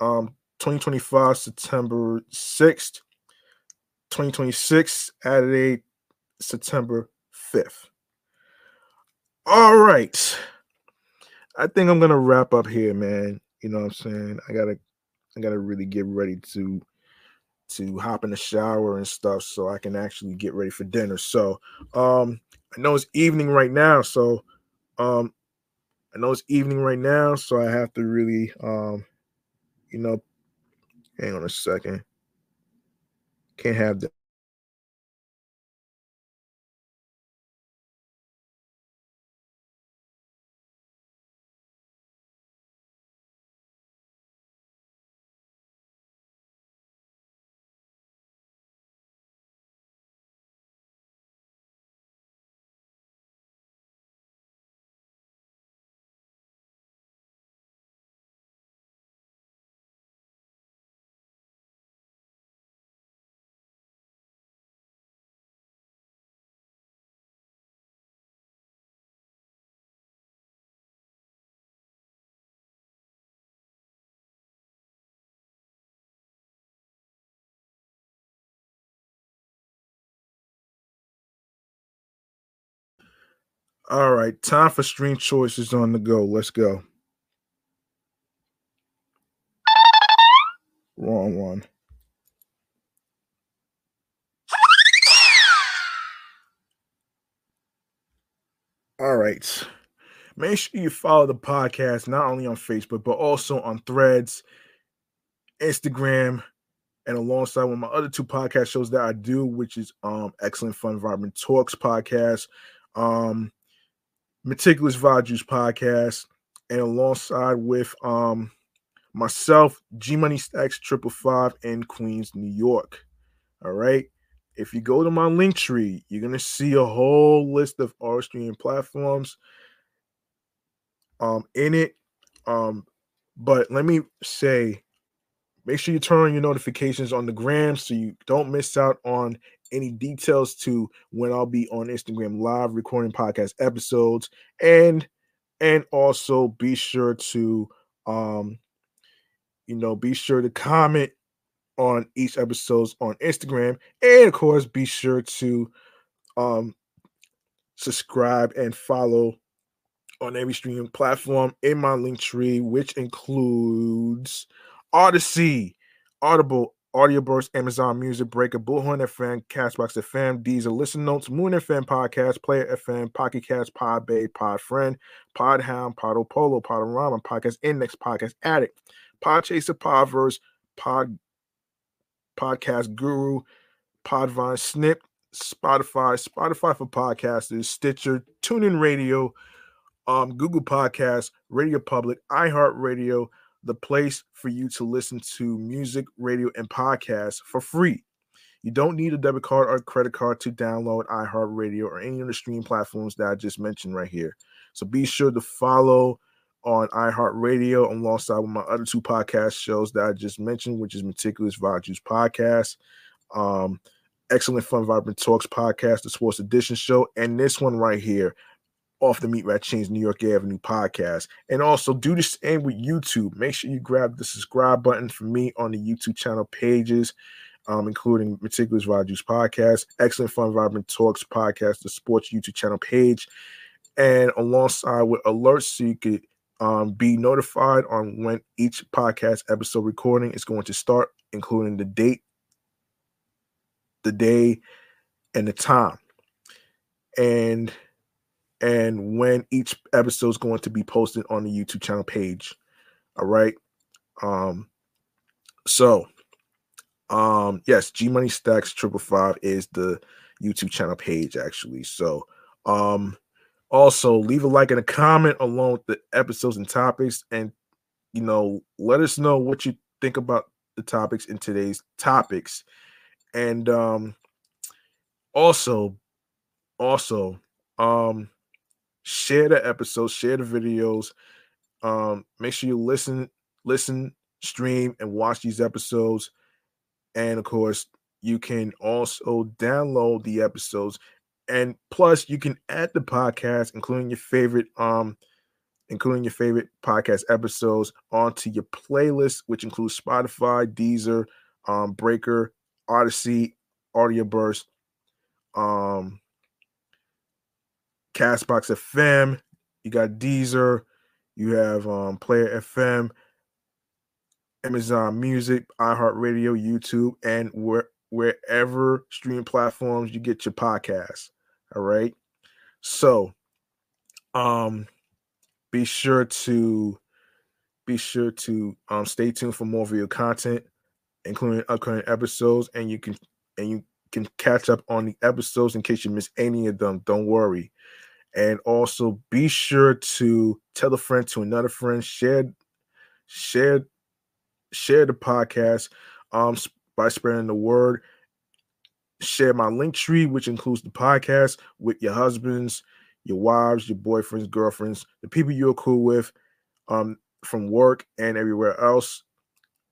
um 2025, September 6th, 2026, Saturday, September 5th. All right. I think I'm gonna wrap up here, man. You know what I'm saying? I gotta I gotta really get ready to to hop in the shower and stuff so I can actually get ready for dinner. So um I know it's evening right now, so um I know it's evening right now, so I have to really um you know hang on a second. Can't have that. All right, time for stream choices on the go. Let's go. Wrong one. All right. Make sure you follow the podcast not only on Facebook, but also on threads, Instagram, and alongside with my other two podcast shows that I do, which is um Excellent Fun Vibrant Talks podcast, um Meticulous Vaju's podcast, and alongside with um myself, G Money Stacks Triple Five in Queens, New York. All right. If you go to my link tree, you're gonna see a whole list of our streaming platforms um in it. Um, but let me say, make sure you turn on your notifications on the gram so you don't miss out on any details to when I'll be on Instagram live recording podcast episodes and and also be sure to um you know be sure to comment on each episodes on Instagram. And of course, be sure to um subscribe and follow on every streaming platform in my link tree, which includes Odyssey, Audible, Audioburst, Amazon Music, Breaker, Bullhorn FM, Castbox FM, Deezer, Listen Notes, Moon FM Podcast, Player FM, Pocket Cast, Podbay, Podfriend, Podhound, Podopolo, Podorama, Podcast Index, Podcast Addict, Podchaser, Podverse, Pod Podcast Guru, Podvine, Snip, Spotify, Spotify for podcasters, Stitcher, TuneIn Radio, um, Google Podcasts, Radio Public, iHeartRadio, the place for you to listen to music, radio, and podcasts for free. You don't need a debit card or credit card to download iHeartRadio or any of the streaming platforms that I just mentioned right here. So be sure to follow on iHeartRadio alongside with my other two podcast shows that I just mentioned, which is Meticulous Vaju's podcast, um, Excellent Fun Vibrant Talks podcast, the Sports Edition show, and this one right here, off the Meat Rat Chains New York Avenue podcast. And also do the same with YouTube. Make sure you grab the subscribe button for me on the YouTube channel pages. Um, including Meticulous Vaju's podcast, Excellent Fun Vibrant Talks podcast, the sports YouTube channel page, and alongside with alerts so you could um, be notified on when each podcast episode recording is going to start, including the date, the day, and the time, and and when each episode is going to be posted on the YouTube channel page. All right. Um. So, um, yes, G Money Stacks Triple Five is the YouTube channel page actually. So, um also, leave a like and a comment along with the episodes and topics, and you know, let us know what you think about the topics in today's topics. And um also, also, um, share the episodes, share the videos. Um, make sure you listen, listen, stream, and watch these episodes. And of course, you can also download the episodes and plus you can add the podcast including your favorite um including your favorite podcast episodes onto your playlist which includes spotify deezer um breaker odyssey audioburst um castbox fm you got deezer you have um player fm amazon music iheartradio youtube and where wherever streaming platforms you get your podcasts all right. So um be sure to be sure to um stay tuned for more video content, including upcoming episodes, and you can and you can catch up on the episodes in case you miss any of them. Don't worry. And also be sure to tell a friend to another friend, share, share, share the podcast um by spreading the word share my link tree, which includes the podcast with your husbands, your wives, your boyfriends, girlfriends, the people you're cool with, um, from work and everywhere else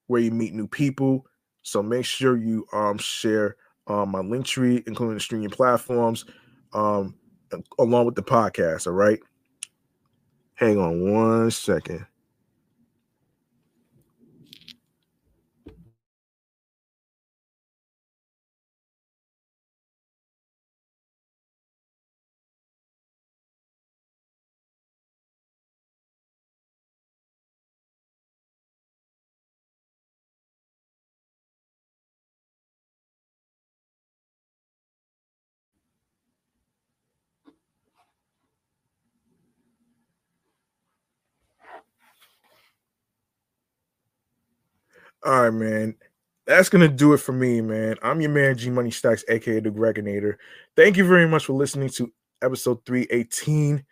where you meet new people. So make sure you um share um my link tree, including the streaming platforms, um, along with the podcast. All right. Hang on one second. All right, man. That's gonna do it for me, man. I'm your man G Money Stacks, aka the Gregonator. Thank you very much for listening to episode 318,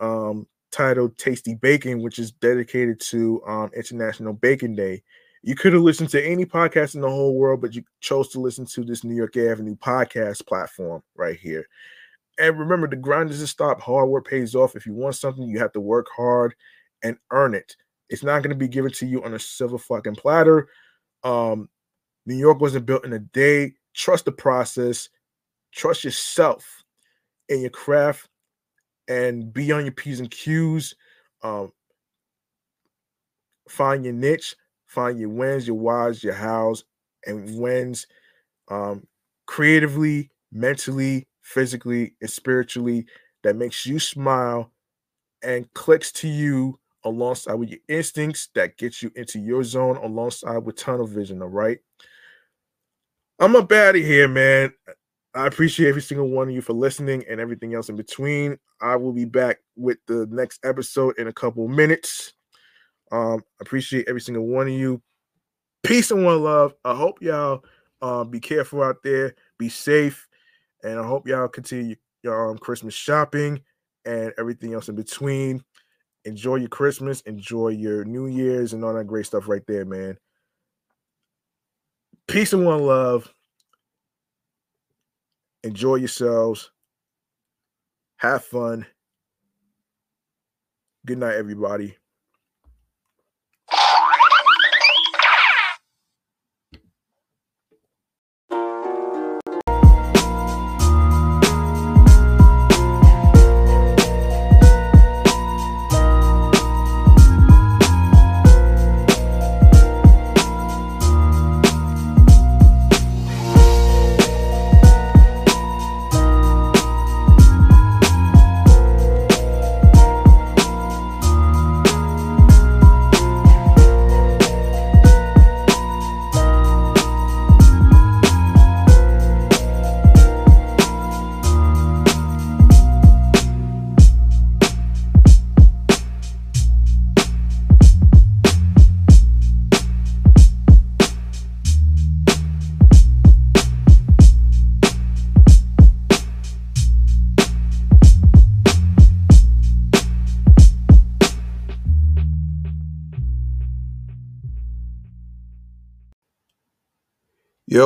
um, titled Tasty Bacon, which is dedicated to um International Bacon Day. You could have listened to any podcast in the whole world, but you chose to listen to this New York Avenue podcast platform right here. And remember, the grind doesn't stop. Hard work pays off. If you want something, you have to work hard and earn it. It's not going to be given to you on a silver fucking platter. Um, New York wasn't built in a day. Trust the process. Trust yourself in your craft and be on your P's and Q's. Um, find your niche, find your wins, your whys, your hows, and wins um, creatively, mentally, physically, and spiritually that makes you smile and clicks to you alongside with your instincts that gets you into your zone alongside with tunnel vision. All right. I'm out of here, man. I appreciate every single one of you for listening and everything else in between. I will be back with the next episode in a couple minutes. Um, appreciate every single one of you. Peace and one love. I hope y'all uh, be careful out there, be safe, and I hope y'all continue your um, Christmas shopping and everything else in between. Enjoy your Christmas, enjoy your New Year's, and all that great stuff right there, man. Peace and one love. Enjoy yourselves. Have fun. Good night, everybody.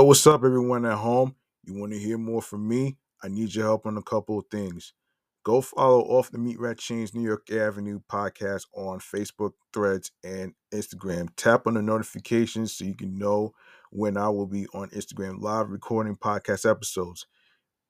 What's up, everyone at home? You want to hear more from me? I need your help on a couple of things. Go follow Off the Meat Rat Chains New York Avenue podcast on Facebook, Threads, and Instagram. Tap on the notifications so you can know when I will be on Instagram live recording podcast episodes.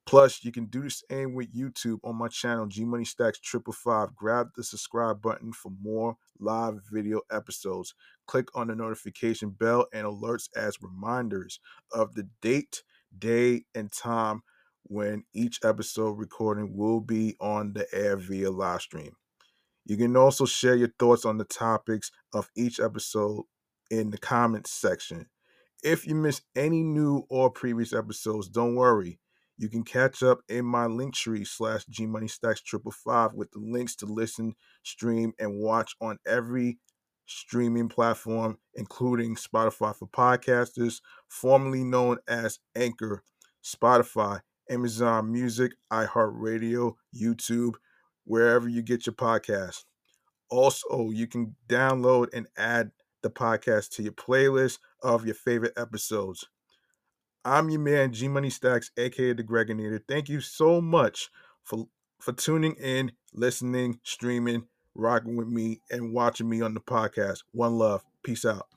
Plus, you can do the same with YouTube on my channel, G Money Stacks Triple Five. Grab the subscribe button for more live video episodes. Click on the notification bell and alerts as reminders of the date, day, and time when each episode recording will be on the air via live stream. You can also share your thoughts on the topics of each episode in the comments section. If you miss any new or previous episodes, don't worry you can catch up in my link tree slash G Money Stacks triple five with the links to listen, stream, and watch on every streaming platform, including Spotify for podcasters, formerly known as Anchor, Spotify, Amazon Music, iHeartRadio, YouTube, wherever you get your podcast. Also, you can download and add the podcast to your playlist of your favorite episodes. I'm your man, G Money Stacks, aka the Gregonator. Thank you so much for for tuning in, listening, streaming, rocking with me, and watching me on the podcast. One love. Peace out.